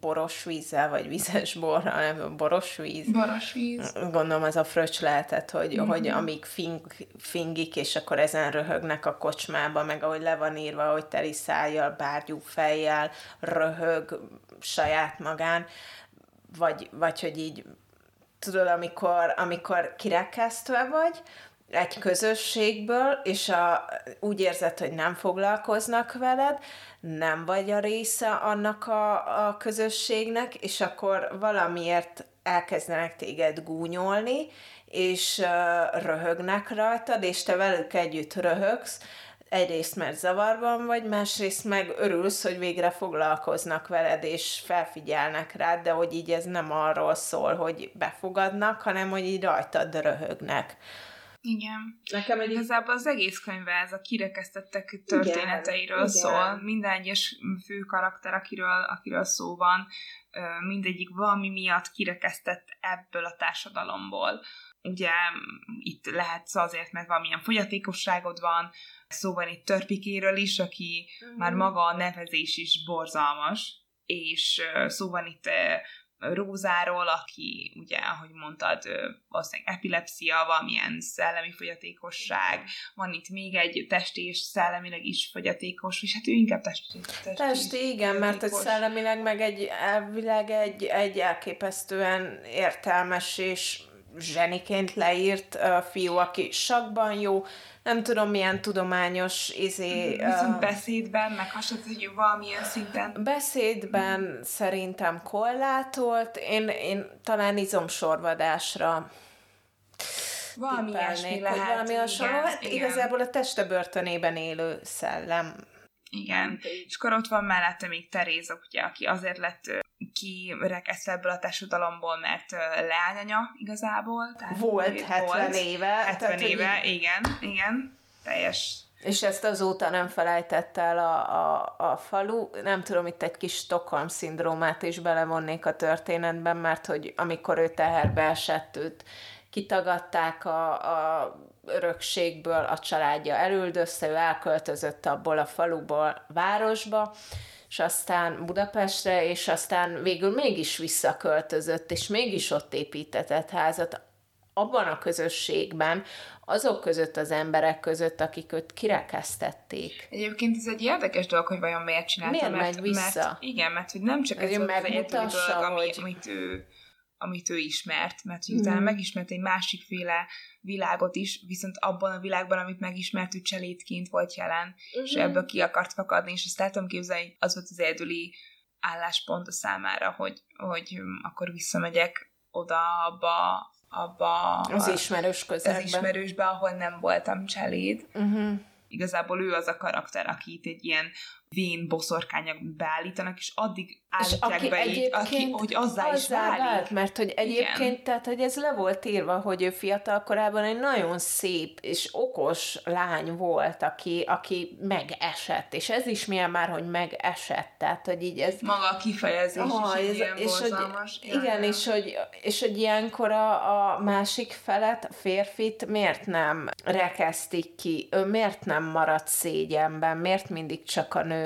boros vízzel, vagy vizes borral, nem, boros víz. Boros víz. Gondolom az a fröccs lehetett, hogy, mm-hmm. hogy amíg fing, fingik, és akkor ezen röhögnek a kocsmába, meg ahogy le van írva, hogy teli szájjal, bárgyú fejjel röhög saját magán, vagy, vagy hogy így tudod, amikor, amikor kirekesztve vagy, egy közösségből, és a, úgy érzed, hogy nem foglalkoznak veled, nem vagy a része annak a, a közösségnek, és akkor valamiért elkezdenek téged gúnyolni, és uh, röhögnek rajtad, és te velük együtt röhögsz, egyrészt mert zavarban vagy, másrészt meg örülsz, hogy végre foglalkoznak veled, és felfigyelnek rád, de hogy így ez nem arról szól, hogy befogadnak, hanem hogy így rajtad röhögnek. Igen. Nekem egy... Igazából az egész könyve ez a kirekesztettek történeteiről Igen. szól. Igen. Minden egyes fő karakter, akiről, akiről szó van, mindegyik valami miatt kirekesztett ebből a társadalomból. Ugye itt lehet azért, mert valamilyen fogyatékosságod van, szó van itt törpikéről is, aki uh-huh. már maga a nevezés is borzalmas, és szó van itt Rózáról, aki ugye, ahogy mondtad, valószínűleg epilepsia, valamilyen szellemi fogyatékosság, van itt még egy testi és szellemileg is fogyatékos, és hát ő inkább testi. Testi, testi igen, mert hogy szellemileg meg egy elvileg egy, egy elképesztően értelmes és zseniként leírt uh, fiú, aki sakban jó, nem tudom milyen tudományos izé... Viszont uh, beszédben, meg hasonló, hogy valamilyen szinten. Beszédben szerintem kollátolt, én, én talán izomsorvadásra valami ilyesmi lehet. Valami hasonló, hát igen. igazából a teste börtönében élő szellem. Igen, és akkor ott van mellette még Teréza, ugye, aki azért lett kirekesztve ebből a társadalomból, mert leányanya igazából. Tehát volt 70 volt, éve. 70 tehát, éve, így... igen, igen, teljes és ezt azóta nem felejtett el a, a, a falu. Nem tudom, itt egy kis Stockholm-szindrómát is belevonnék a történetben, mert hogy amikor ő teherbe esett, őt kitagadták a, a örökségből, a családja elüldözte, ő elköltözött abból a faluból városba, és aztán Budapestre, és aztán végül mégis visszaköltözött, és mégis ott építetett házat abban a közösségben, azok között az emberek között, akik őt kirekesztették. Egyébként ez egy érdekes dolog, hogy vajon miért csinálta. Miért mert, megy vissza? Mert, igen, mert hogy nem csak ez, ez az egyetlen dolog, ami, hogy... amit ő amit ő ismert, mert mm. utána megismert egy másikféle világot is, viszont abban a világban, amit megismert, ő cselédként volt jelen, mm-hmm. és ebből ki akart fakadni, és azt tudom képzelni, az volt az egyedüli álláspont a számára, hogy, hogy akkor visszamegyek oda abba, abba az ismerős közegbe. Az ismerősbe, ahol nem voltam cseléd. Uh-huh. igazából ő az a karakter, akit egy ilyen vén boszorkányak beállítanak, és addig állítják aki be így, aki, hogy azzá, azzá is válik. Vált, mert hogy egyébként, Igen. tehát, hogy ez le volt írva, hogy ő fiatal korában egy nagyon szép és okos lány volt, aki, aki megesett, és ez is milyen már, hogy megesett, tehát, hogy így ez... Maga a kifejezés oh, is ez, ilyen és hogy, Igen, és hogy, és hogy ilyenkor a, a másik felet, a férfit miért nem rekesztik ki, ő miért nem marad szégyenben, miért mindig csak a nő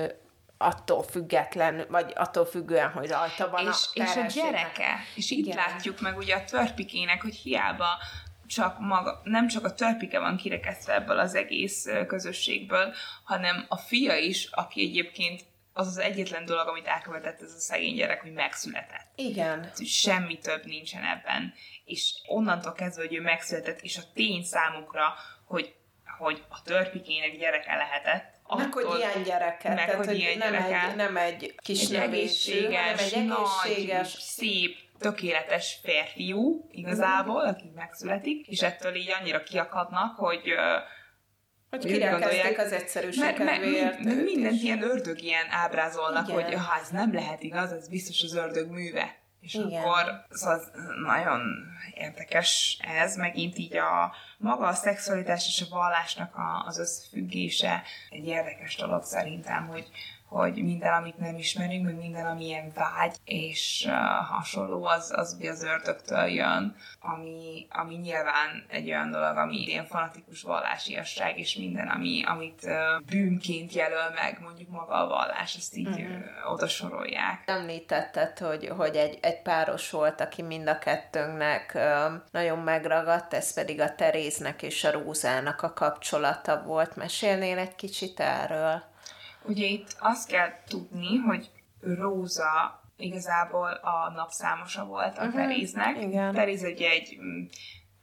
attól független, vagy attól függően, hogy rajta van és, a És a gyereke. És itt Igen. látjuk meg ugye a törpikének, hogy hiába csak maga, nem csak a törpike van kirekesztve ebből az egész közösségből, hanem a fia is, aki egyébként az az egyetlen dolog, amit elkövetett ez a szegény gyerek, hogy megszületett. Igen. Semmi több nincsen ebben. És onnantól kezdve, hogy ő megszületett, és a tény számukra, hogy, hogy a törpikének gyereke lehetett, meg hogy ilyen gyereket, meg, tehát, hogy, ilyen nem, gyereke, egy, nem egy kis egy egészséges, egy egészséges, nagy, szép, tökéletes férfiú igazából, aki megszületik, és ettől így annyira kiakadnak, hogy hogy kirekezték az egyszerűség me, mindent ilyen ördög ilyen ábrázolnak, Igen. hogy ha ez nem lehet igaz, ez biztos az ördög műve. És Igen. akkor szóval nagyon érdekes ez, megint így a maga a szexualitás és a vallásnak a, az összefüggése egy érdekes dolog szerintem, hogy hogy minden, amit nem ismerünk, meg minden, ami ilyen vágy és uh, hasonló, az, az az ördögtől jön, ami, ami nyilván egy olyan dolog, ami ilyen fanatikus vallásiasság, és minden, ami, amit uh, bűnként jelöl meg mondjuk maga a vallás, azt így uh-huh. uh, oda sorolják. Említetted, hogy, hogy egy, egy páros volt, aki mind a kettőnknek uh, nagyon megragadt, ez pedig a Teréznek és a Rózának a kapcsolata volt. Mesélnél egy kicsit erről? Ugye itt azt kell tudni, hogy Róza igazából a napszámosa volt a uh-huh. Teréznek. Igen. Teréz egy, egy mm,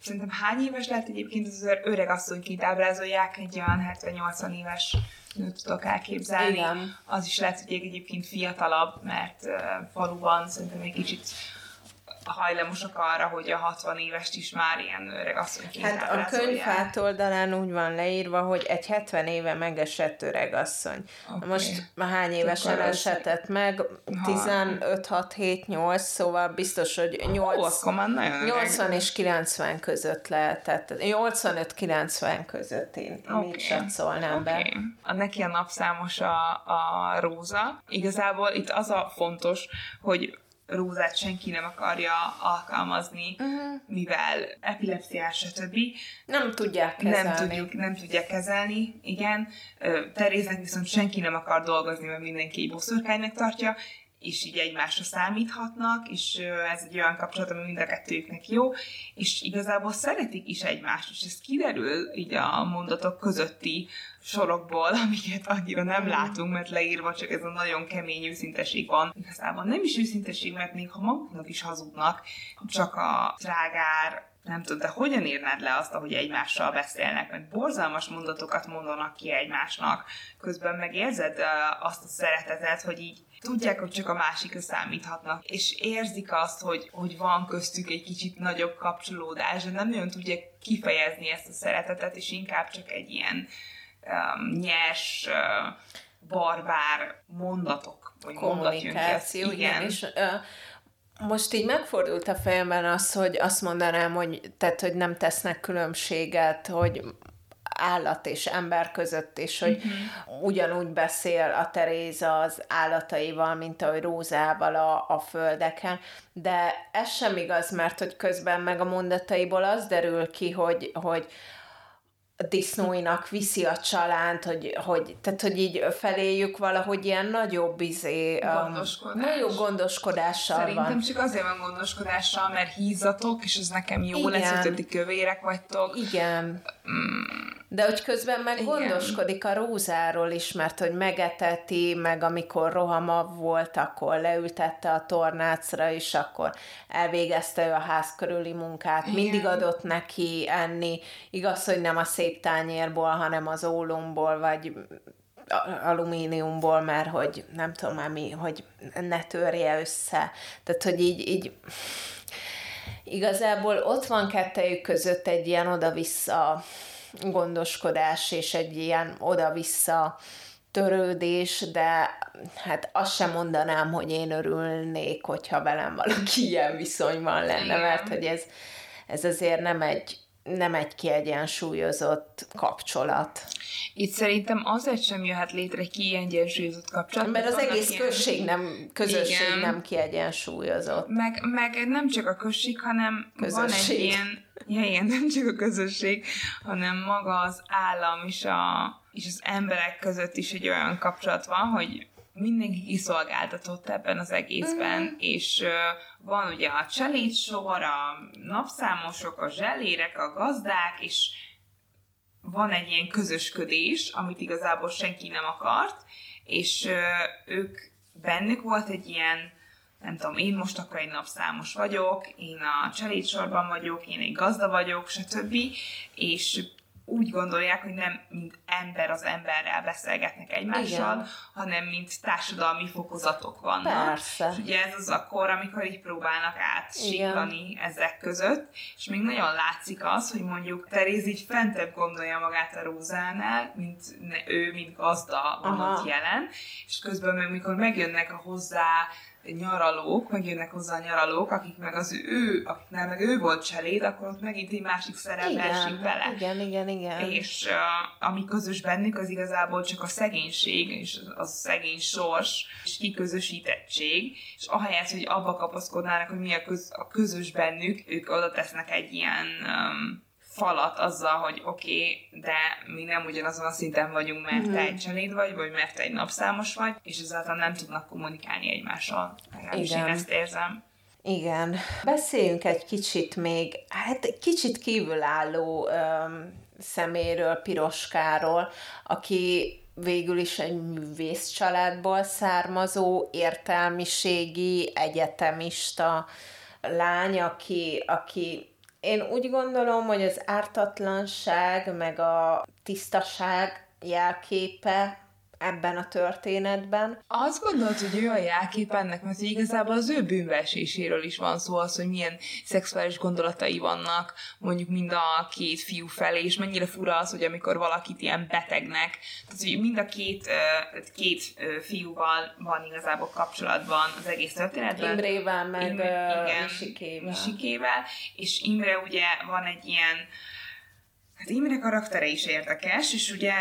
szerintem hány éves lehet egyébként az öreg asszonyként ábrázolják, egy olyan 70-80 éves nőt tudok elképzelni. Igen. Az is lehet, hogy egyébként fiatalabb, mert faluban szerintem egy kicsit hajlamosak arra, hogy a 60 évest is már ilyen öreg asszonyként Hát a könyv oldalán úgy van leírva, hogy egy 70 éve megesett öreg asszony. Okay. Most hány évesen esetett meg? 15, 6, 7, 8, szóval biztos, hogy 8, Ó, 80 és 90 között lehetett. 85-90 között én okay. mit satszolnám okay. be. A neki a napszámos a, a Róza. Igazából itt az a fontos, hogy rózát senki nem akarja alkalmazni, uh-huh. mivel epilepsziás, stb. Nem tudják kezelni. Nem, tudjuk, nem tudják kezelni, igen. Teréznek viszont senki nem akar dolgozni, mert mindenki boszorkánynak tartja, és így egymásra számíthatnak, és ez egy olyan kapcsolat, ami mind a kettőjüknek jó, és igazából szeretik is egymást, és ez kiderül így a mondatok közötti sorokból, amiket annyira nem látunk, mert leírva csak ez a nagyon kemény őszinteség van. Igazából nem is őszinteség, mert még ha maguknak is hazudnak, csak a drágár, nem tudom, de hogyan írnád le azt, ahogy egymással beszélnek, mert borzalmas mondatokat mondanak ki egymásnak, közben meg érzed azt a szeretetet, hogy így tudják, hogy csak a másikra számíthatnak, és érzik azt, hogy, hogy van köztük egy kicsit nagyobb kapcsolódás, de nem nagyon tudják kifejezni ezt a szeretetet, és inkább csak egy ilyen um, nyers, uh, barbár mondatok, vagy kommunikáció, igen. igen. És, uh, most így megfordult a fejemben az, hogy azt mondanám, hogy, tehát, hogy nem tesznek különbséget, hogy állat és ember között, és hogy uh-huh. ugyanúgy beszél a Teréza az állataival, mint ahogy Rózával a, a földeken, de ez sem igaz, mert hogy közben meg a mondataiból az derül ki, hogy, hogy disznóinak viszi a csalánt, hogy, hogy, tehát, hogy így feléjük valahogy ilyen nagyobb izé, Gondoskodás. Um, nagyobb gondoskodással Szerintem van. csak azért van gondoskodással, mert hízatok, és ez nekem jó Igen. lesz, hogy kövérek vagytok. Igen. Mm. De hogy közben meg Igen. gondoskodik a Rózáról is, mert hogy megeteti, meg amikor rohama volt, akkor leültette a tornácra, és akkor elvégezte ő a ház körüli munkát, Igen. mindig adott neki enni, igaz, hogy nem a szép tányérból, hanem az ólomból, vagy alumíniumból, mert hogy nem tudom már mi, hogy ne törje össze. Tehát, hogy így, így igazából ott van kettejük között egy ilyen oda-vissza gondoskodás és egy ilyen oda-vissza törődés, de hát azt sem mondanám, hogy én örülnék, hogyha velem valaki ilyen viszonyban lenne, mert hogy ez, ez azért nem egy, nem egy kiegyensúlyozott kapcsolat. Itt szerintem azért sem jöhet létre kiegyensúlyozott kapcsolat. Mert az egész ilyen... község nem, közösség igen. nem kiegyensúlyozott. Meg, meg nem csak a község, hanem közösség. van egy ilyen, ja, igen, nem csak a közösség, hanem maga az állam és, a, és az emberek között is egy olyan kapcsolat van, hogy mindenki kiszolgáltatott ebben az egészben, mm. és uh, van ugye a cselédsor, a napszámosok, a zselérek, a gazdák, és van egy ilyen közösködés, amit igazából senki nem akart, és uh, ők bennük volt egy ilyen nem tudom, én most akkor egy napszámos vagyok, én a cselédsorban vagyok, én egy gazda vagyok, stb. És úgy gondolják, hogy nem mint ember az emberrel beszélgetnek egymással, Igen. hanem mint társadalmi fokozatok vannak. Persze. És ugye ez az a kor, amikor így próbálnak átsiklani ezek között, és még nagyon látszik az, hogy mondjuk Teréz így fentebb gondolja magát a Rózánál, mint ő, mint gazda van ott jelen, és közben meg mikor megjönnek a hozzá nyaralók, megjönnek hozzá a nyaralók, akik meg az ő, akiknál meg ő volt cseléd, akkor ott megint egy másik szerep esik bele. Igen, igen, igen. És uh, ami közös bennük, az igazából csak a szegénység, és a szegény sors, és kiközösítettség, és ahelyett, hogy abba kapaszkodnának, hogy mi a, köz, a közös bennük, ők oda tesznek egy ilyen um, falat azzal, hogy oké, okay, de mi nem ugyanazon a szinten vagyunk, mert mm. te egy csaléd vagy, vagy mert te egy napszámos vagy, és ezáltal nem tudnak kommunikálni egymással. Legalábbis én ezt érzem. Igen. Beszéljünk egy kicsit még, hát kicsit kívülálló öm, szeméről, Piroskáról, aki végül is egy művész családból származó, értelmiségi, egyetemista lány, aki, aki én úgy gondolom, hogy az ártatlanság, meg a tisztaság jelképe ebben a történetben. Azt gondolod, hogy ő a jelkép ennek, mert igazából az ő bűnveséséről is van szó, az, hogy milyen szexuális gondolatai vannak mondjuk mind a két fiú felé, és mennyire fura az, hogy amikor valakit ilyen betegnek, tehát hogy mind a két, két fiúval van igazából kapcsolatban az egész történetben. Imrével, meg Imre, igen, Misikével. Misikével. És Imre ugye van egy ilyen Hát Imre karaktere is érdekes, és ugye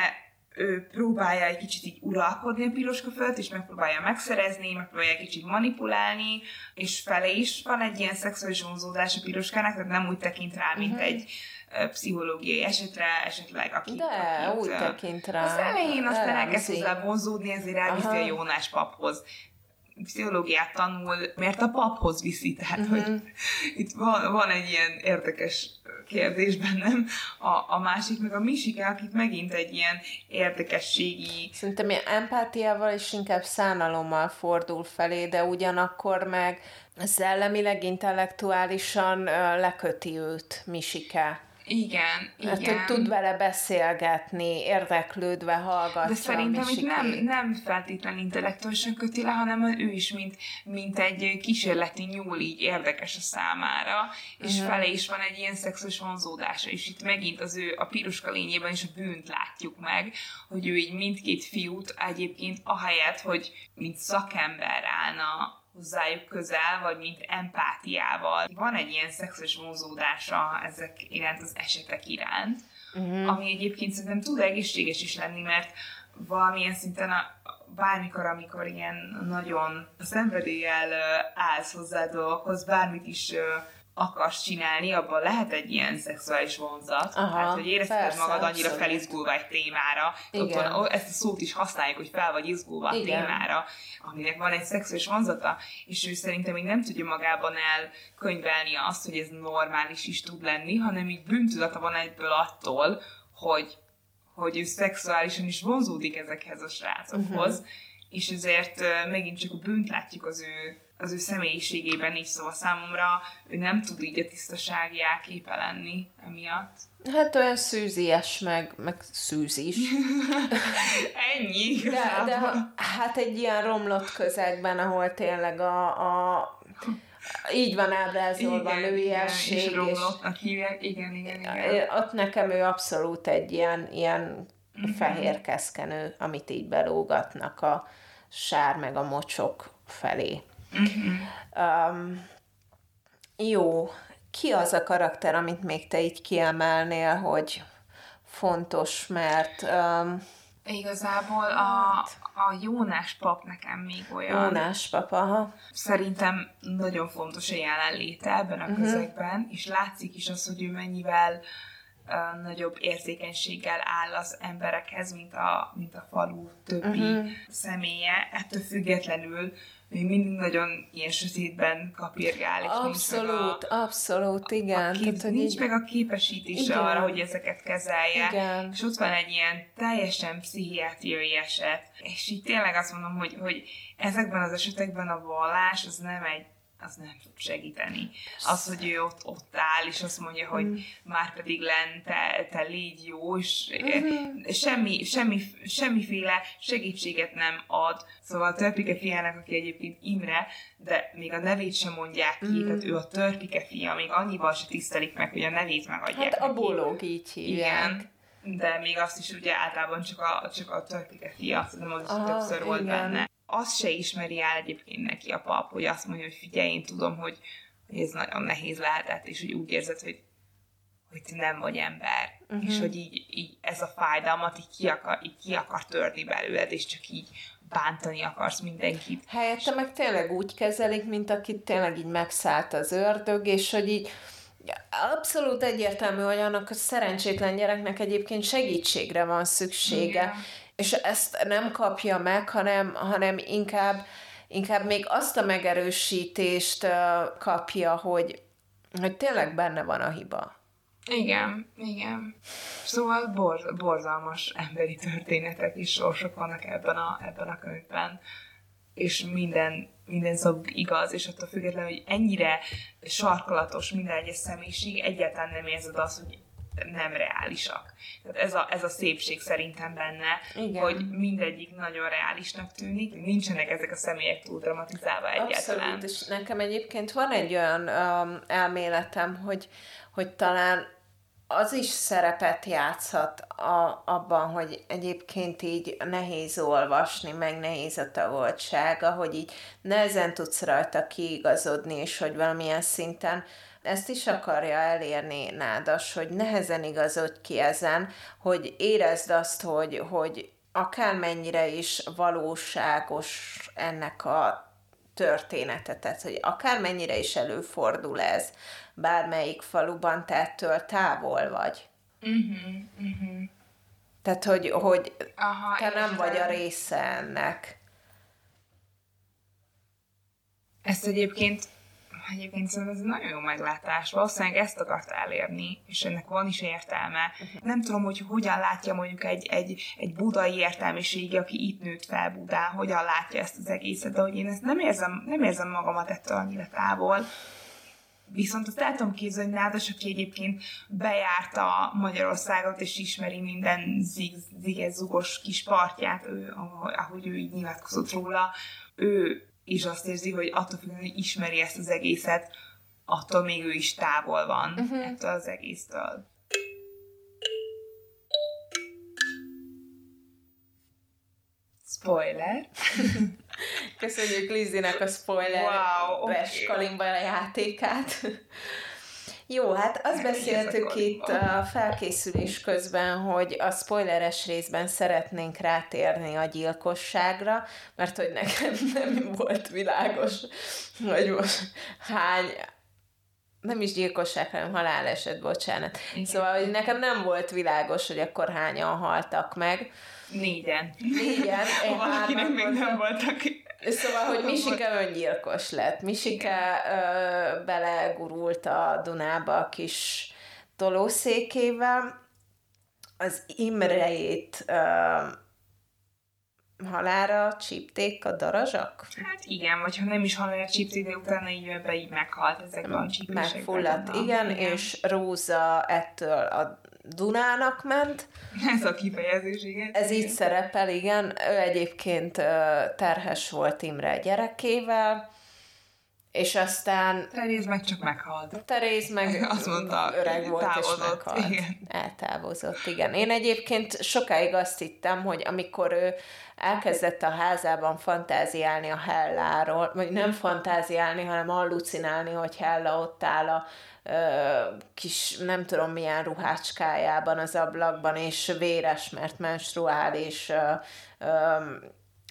ő próbálja egy kicsit így uralkodni a piroska fölött, és megpróbálja megszerezni, megpróbálja egy kicsit manipulálni, és fele is van egy ilyen szexuális vonzódás a piroskának, tehát nem úgy tekint rá, mint uh-huh. egy pszichológiai esetre, esetleg aki... De, akit, úgy tekint rá. Az elején aztán elkezd hozzá vonzódni, ezért elviszi a Jónás paphoz pszichológiát tanul, mert a paphoz viszi, tehát uh-huh. hogy itt van, van egy ilyen érdekes kérdés bennem. A, a másik meg a Misike, akit megint egy ilyen érdekességi... Szerintem ilyen empátiával és inkább szánalommal fordul felé, de ugyanakkor meg szellemileg, intellektuálisan leköti őt Misike. Igen, igen. Hát, hogy tud vele beszélgetni, érdeklődve hallgatja. De szerintem itt nem, nem feltétlenül intellektuálisan köti le, hanem ő is, mint, mint egy kísérleti nyúl így érdekes a számára, és uh-huh. fele is van egy ilyen szexuális vonzódása, és itt megint az ő a piruska lényében is a bűnt látjuk meg, hogy ő így mindkét fiút egyébként ahelyett, hogy mint szakember állna hozzájuk közel, vagy mint empátiával. Van egy ilyen szexuális vonzódása ezek iránt, az esetek iránt, uh-huh. ami egyébként szerintem tud egészséges is lenni, mert valamilyen szinten a, bármikor, amikor ilyen nagyon szenvedéllyel állsz hozzá dolgokhoz, bármit is akarsz csinálni, abban lehet egy ilyen szexuális vonzat. Aha, hát, hogy érezted magad annyira abszolút. felizgulva egy témára. Igen. Ott, ezt a szót is használjuk, hogy fel vagy izgulva a témára, aminek van egy szexuális vonzata, és ő szerintem még nem tudja magában elkönyvelni azt, hogy ez normális is tud lenni, hanem így bűntudata van egyből attól, hogy, hogy ő szexuálisan is vonzódik ezekhez a srácokhoz, uh-huh. és ezért megint csak a bűnt látjuk az ő az ő személyiségében is, szóval számomra ő nem tud így a tisztasági elképe lenni emiatt. Hát olyan szűzies, meg, meg szűzis. Ennyi. De, de hát egy ilyen romlott közegben, ahol tényleg a, a így van ábrázolva Igen, nőiesség. igen, és romlottnak hívják. Igen, igen, igen. ott nekem ő abszolút egy ilyen, ilyen Mhm. fehér keszkenő, amit így belógatnak a sár meg a mocsok felé. Mhm. Um, jó, ki az a karakter, amit még te így kiemelnél, hogy fontos, mert um, Igazából a, a Jónás pap nekem még olyan. Jónás papa, ha? Szerintem nagyon fontos a jelenléte ebben a közegben, és látszik is az, hogy ő mennyivel uh, nagyobb érzékenységgel áll az emberekhez, mint a, mint a falu többi uh-huh. személye. Ettől függetlenül még mindig nagyon ilyen sötétben kapirgál. És Abszolút, a, abszolút, igen. a kép, Tehát, hogy nincs így, meg a képesítése Igen. arra, hogy ezeket kezelje. Igen. És ott van egy ilyen teljesen pszichiátriai eset. És így tényleg azt mondom, hogy, hogy ezekben az esetekben a vallás az nem egy az nem tud segíteni. Az, hogy ő ott, ott áll, és azt mondja, hogy Mm. már pedig len, te, te légy jó, és Mhm. semmi, semmi, semmiféle segítséget nem ad. Szóval a törpike fiának, aki egyébként Imre, de még a nevét sem mondják ki, Mm. tehát ő a törpike fia, még annyival se tisztelik meg, hogy a nevét megadják hát a bológ így hívják. Igen, de még azt is ugye általában csak a, csak a törpike fia, szerintem az Aha, többször volt igen. benne. Azt se ismeri el egyébként neki a pap, hogy azt mondja, hogy figyelj, én tudom, hogy, hogy ez nagyon nehéz lehetett, és hogy úgy érzed, hogy, hogy te nem vagy ember, uh-huh. és hogy így, így ez a fájdalmat így ki, akar, így ki akar törni belőled, és csak így bántani akarsz mindenkit. Helyette meg tényleg úgy kezelik, mint akit tényleg így megszállt az ördög, és hogy így abszolút egyértelmű, hogy annak a szerencsétlen gyereknek egyébként segítségre van szüksége, Igen. És ezt nem kapja meg, hanem, hanem inkább, inkább még azt a megerősítést kapja, hogy, hogy tényleg benne van a hiba. Igen, igen. Szóval borz, borzalmas emberi történetek és sorsok vannak ebben a, ebben a könyvben. És minden, minden szavuk igaz, és attól függetlenül, hogy ennyire sarkalatos minden egyes személyiség, egyáltalán nem érzed azt, hogy nem reálisak. Tehát ez a, ez a szépség szerintem benne, Igen. hogy mindegyik nagyon reálisnak tűnik, nincsenek ezek a személyek túl dramatizálva egyáltalán. Abszolút, és nekem egyébként van egy olyan um, elméletem, hogy, hogy talán az is szerepet játszhat a, abban, hogy egyébként így nehéz olvasni, meg nehéz a tagoltsága, hogy így nehezen tudsz rajta kiigazodni, és hogy valamilyen szinten ezt is akarja elérni Nádas, hogy nehezen igazodj ki ezen, hogy érezd azt, hogy, hogy akármennyire is valóságos ennek a története, tehát hogy akármennyire is előfordul ez bármelyik faluban, te ettől távol vagy. Uh-huh, uh-huh. Tehát, hogy, hogy Aha, te nem vagy a része ennek. Ezt egyébként, egyébként szerintem ez egy nagyon jó meglátás. Valószínűleg ezt akart elérni, és ennek van is értelme. Nem tudom, hogy hogyan látja mondjuk egy, egy, egy budai értelmiségi, aki itt nőtt fel Budán, hogyan látja ezt az egészet, de hogy én ezt nem érzem, nem érzem magamat ettől annyira távol. Viszont azt el tudom képzelni, hogy Nádas, aki egyébként bejárta Magyarországot, és ismeri minden zig, ziges, zugos kis partját, ő, ahogy ő így nyilatkozott róla, ő is azt érzi, hogy attól függően, hogy ismeri ezt az egészet, attól még ő is távol van uh-huh. ettől az egésztől. Spoiler. Köszönjük Lizinek a spoiler Wow, okay. kalimba játékát. Jó, hát azt beszéltük itt a felkészülés közben, hogy a spoileres részben szeretnénk rátérni a gyilkosságra, mert hogy nekem nem volt világos, hogy most hány nem is gyilkosság, hanem haláleset, bocsánat. Igen. Szóval, hogy nekem nem volt világos, hogy akkor hányan haltak meg. Négyen. Négyen, Valakinek még nem voltak. Szóval, hogy Misike öngyilkos lett. Misike ö, belegurult a Dunába a kis tolószékével. Az Imrejét ö, halára csípték a darazsak? Hát igen, vagy ha nem is halál csípték, de utána így ebbe így meghalt ezekben a csípésekben. Megfulladt, gondolom. igen, és Róza ettől a Dunának ment. Ez a kifejezés, igen. Ez így szerepel, igen. Ő egyébként terhes volt Imre gyerekével, és aztán... Teréz meg csak meghalt. Teréz meg Azt mondta, öreg volt távozott, és meghalt. igen. Eltávozott, igen. Én egyébként sokáig azt hittem, hogy amikor ő elkezdett a házában fantáziálni a Helláról, vagy nem fantáziálni, hanem hallucinálni, hogy Hella ott áll a kis, nem tudom milyen ruhácskájában az ablakban, és véres, mert menstruál, és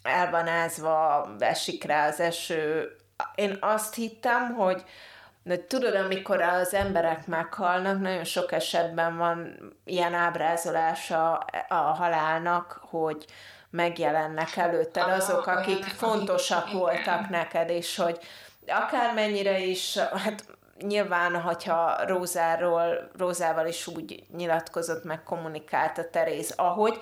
el van ázva, esik rá az eső. Én azt hittem, hogy de tudod, amikor az emberek meghalnak, nagyon sok esetben van ilyen ábrázolása a halálnak, hogy megjelennek előtted Aha, azok, akik fontosak voltak neked, és hogy akármennyire is, hát nyilván, hogyha Rózáról, Rózával is úgy nyilatkozott, meg kommunikált a Teréz, ahogy,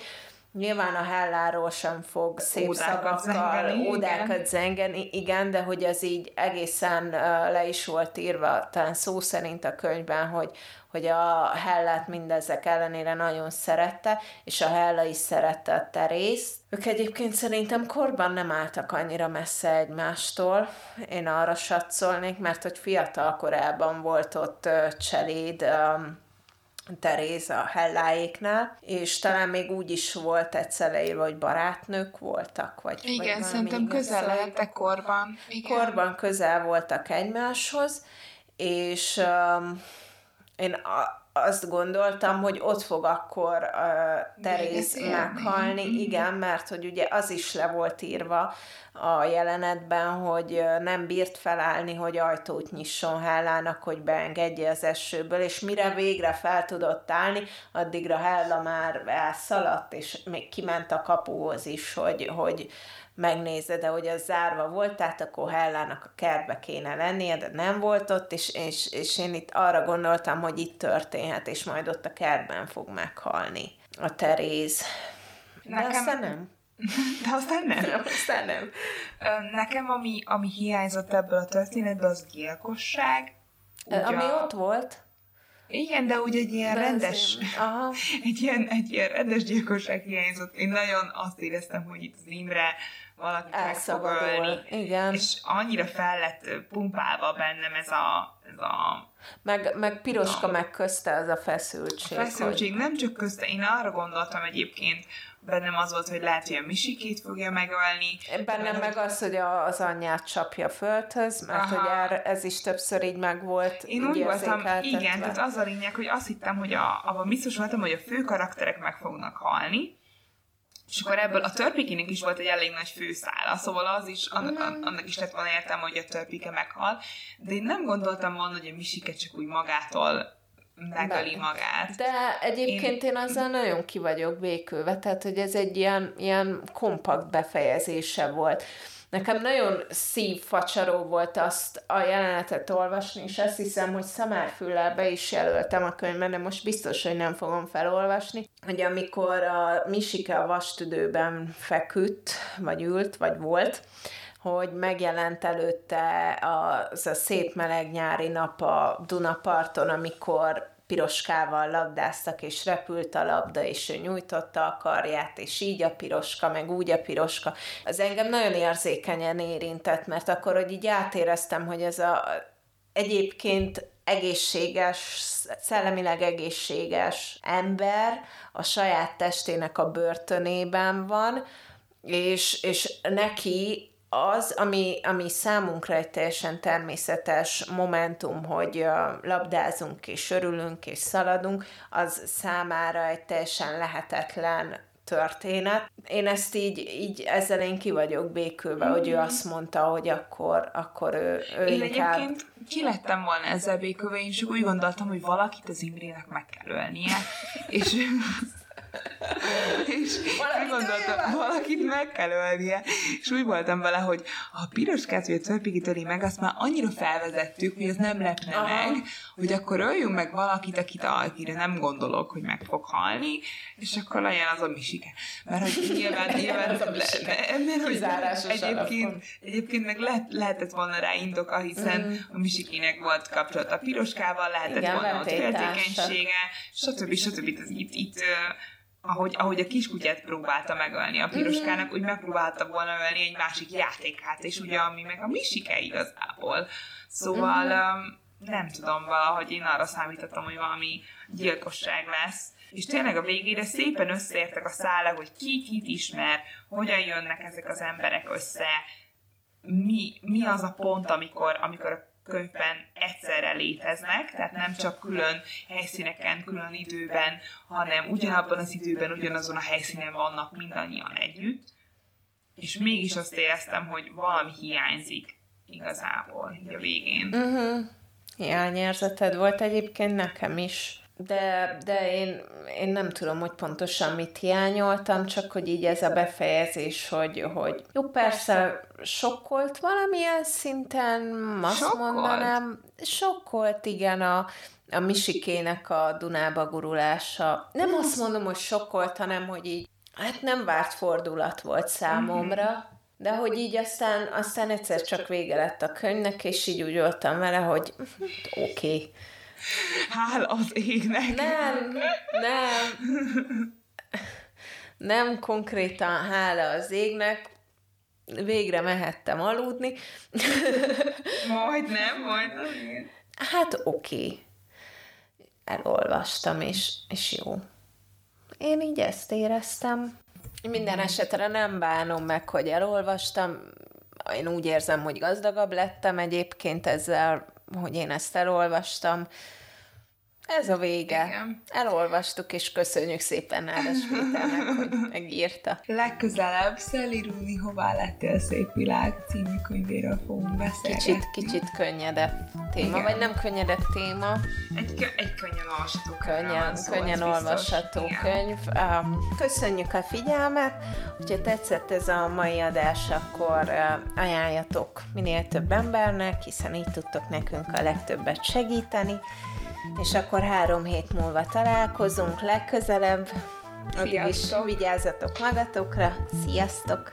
Nyilván a Helláról sem fog szép Ódákat szavakkal, zengeni, igen. ódákat zengeni, igen, de hogy ez így egészen le is volt írva, talán szó szerint a könyvben, hogy, hogy a Hellát mindezek ellenére nagyon szerette, és a Hella is szerette a Terészt. Ők egyébként szerintem korban nem álltak annyira messze egymástól, én arra satszolnék, mert hogy fiatal korában volt ott cseléd, um, Teréz a Helláéknál, és talán még úgy is volt egyszer leírva, hogy barátnők voltak, vagy vagy Igen, valami szerintem közel lehettek korban. Igen. Korban közel voltak egymáshoz, és um, én a, azt gondoltam, hogy ott fog akkor uh, Teréz meghalni, igen, mert hogy ugye az is le volt írva a jelenetben, hogy nem bírt felállni, hogy ajtót nyisson Hellának, hogy beengedje az esőből, és mire végre fel tudott állni, addigra Hella már elszaladt, és még kiment a kapuhoz is, hogy, hogy megnézze, de hogy az zárva volt, tehát akkor Hellának a kertbe kéne lennie, de nem volt ott, és, és, és én itt arra gondoltam, hogy itt történhet, és majd ott a kertben fog meghalni a Teréz. De Nekem- aztán nem. De aztán nem. De aztán nem. Nekem, ami, ami hiányzott ebből a történetből, az gyilkosság. Úgy Ami ott volt. Igen, de úgy egy ilyen de rendes, Aha. egy ilyen, egy ilyen rendes gyilkosság hiányzott. Én nagyon azt éreztem, hogy itt az Imre valaki meg fog ölni. Elszabadul. Igen. És annyira fel lett pumpálva bennem ez a, ez a Meg, meg piroska meg közte az a feszültség. feszültség. Nem csak közte, én arra gondoltam egyébként, bennem az volt, hogy lehet, hogy a Misikét fogja megölni. Bennem meg az, hogy a, az anyját csapja földhöz, mert Aha. hogy erre, ez is többször így megvolt. Én úgy voltam, igen, tehát az a lényeg, hogy azt hittem, hogy a, abban biztos voltam, hogy a fő karakterek meg fognak halni, és akkor ebből a törpikének is volt egy elég nagy főszála, szóval az is, annak, annak is lett volna értelme, hogy a törpike meghal, de én nem gondoltam volna, hogy a Misike csak úgy magától megöli Meg. magát. De egyébként én, én azzal nagyon ki vagyok békülve, tehát hogy ez egy ilyen, ilyen kompakt befejezése volt. Nekem nagyon szívfacsaró volt azt a jelenetet olvasni, és azt hiszem, hogy szamárfüllel be is jelöltem a könyvben, de most biztos, hogy nem fogom felolvasni, hogy amikor a Misike a vastüdőben feküdt, vagy ült, vagy volt, hogy megjelent előtte az a szép meleg nyári nap a Dunaparton, amikor piroskával labdáztak, és repült a labda, és ő nyújtotta a karját, és így a piroska, meg úgy a piroska. Az engem nagyon érzékenyen érintett, mert akkor, hogy így átéreztem, hogy ez a egyébként egészséges, szellemileg egészséges ember a saját testének a börtönében van, és, és neki az, ami, ami számunkra egy teljesen természetes momentum, hogy labdázunk és örülünk és szaladunk, az számára egy teljesen lehetetlen történet. Én ezt így, így ezzel én ki vagyok békülve, mm. hogy ő azt mondta, hogy akkor, akkor ő, ő Én inkább... egyébként ki lettem volna ezzel békülve, én csak úgy gondoltam, hogy valakit az Imrének meg kell ölnie, és és úgy gondoltam, valakit meg kell ölnie, és úgy voltam vele, hogy ha a vagy a törpigit öli meg, azt már annyira felvezettük, hogy ez nem lepne Aha. meg, hogy akkor öljünk meg valakit, akit, akire nem gondolok, hogy meg fog halni, és akkor legyen az a misike. Mert hogy nyilván, nyilván Az a misike. mert egyébként, egyébként meg lehet, lehetett volna rá indoka, hiszen mm. a misikének volt kapcsolat a piroskával, lehetett Igen, volna ott féltékenysége, stb. stb. stb. Itt, itt ahogy, ahogy a kiskutyát próbálta megölni a piroskának, úgy megpróbálta volna ölni egy másik játékát, és ugye ami meg a misike igazából. Szóval um, nem tudom, valahogy én arra számítottam, hogy valami gyilkosság lesz. És tényleg a végére szépen összeértek a szálak, hogy ki kit ismer, hogyan jönnek ezek az emberek össze, mi, mi az a pont, amikor, amikor a könyvben egyszerre léteznek, tehát nem csak külön helyszíneken, külön időben, hanem ugyanabban az időben, ugyanazon a helyszínen vannak mindannyian együtt, és mégis azt éreztem, hogy valami hiányzik igazából így a végén. Uh-huh. Hiányérzeted volt egyébként nekem is. De, de én, én nem tudom, hogy pontosan mit hiányoltam, csak hogy így ez a befejezés, hogy, hogy jó, persze sokkolt valamilyen szinten, azt sokkolt. mondanám, sokkolt, igen, a, a Misikének a Dunába gurulása. Nem azt mondom, hogy sokkolt, hanem hogy így, hát nem várt fordulat volt számomra, de hogy így aztán, aztán egyszer csak vége lett a könyvnek, és így úgy voltam vele, hogy oké, okay Hál az égnek. Nem, nem. Nem konkrétan hála az égnek, végre mehettem aludni. Majd nem, majd Hát oké. Okay. Elolvastam, és, és jó. Én így ezt éreztem. Minden esetre nem bánom meg, hogy elolvastam. Én úgy érzem, hogy gazdagabb lettem egyébként ezzel, hogy én ezt elolvastam. Ez a vége. Igen. Elolvastuk, és köszönjük szépen Nádas Péternek, hogy megírta. Legközelebb Szeli Rúni, hová lettél szép világ című könyvéről fogunk beszélni. Kicsit, kicsit könnyedebb téma, Igen. vagy nem könnyedebb téma. Egy, egy könnyen olvasható könnyen, könnyen olvasható biztos. könyv. Um, köszönjük a figyelmet, hogyha tetszett ez a mai adás, akkor uh, ajánljatok minél több embernek, hiszen így tudtok nekünk a legtöbbet segíteni és akkor három hét múlva találkozunk legközelebb. Addig is vigyázzatok magatokra. Sziasztok!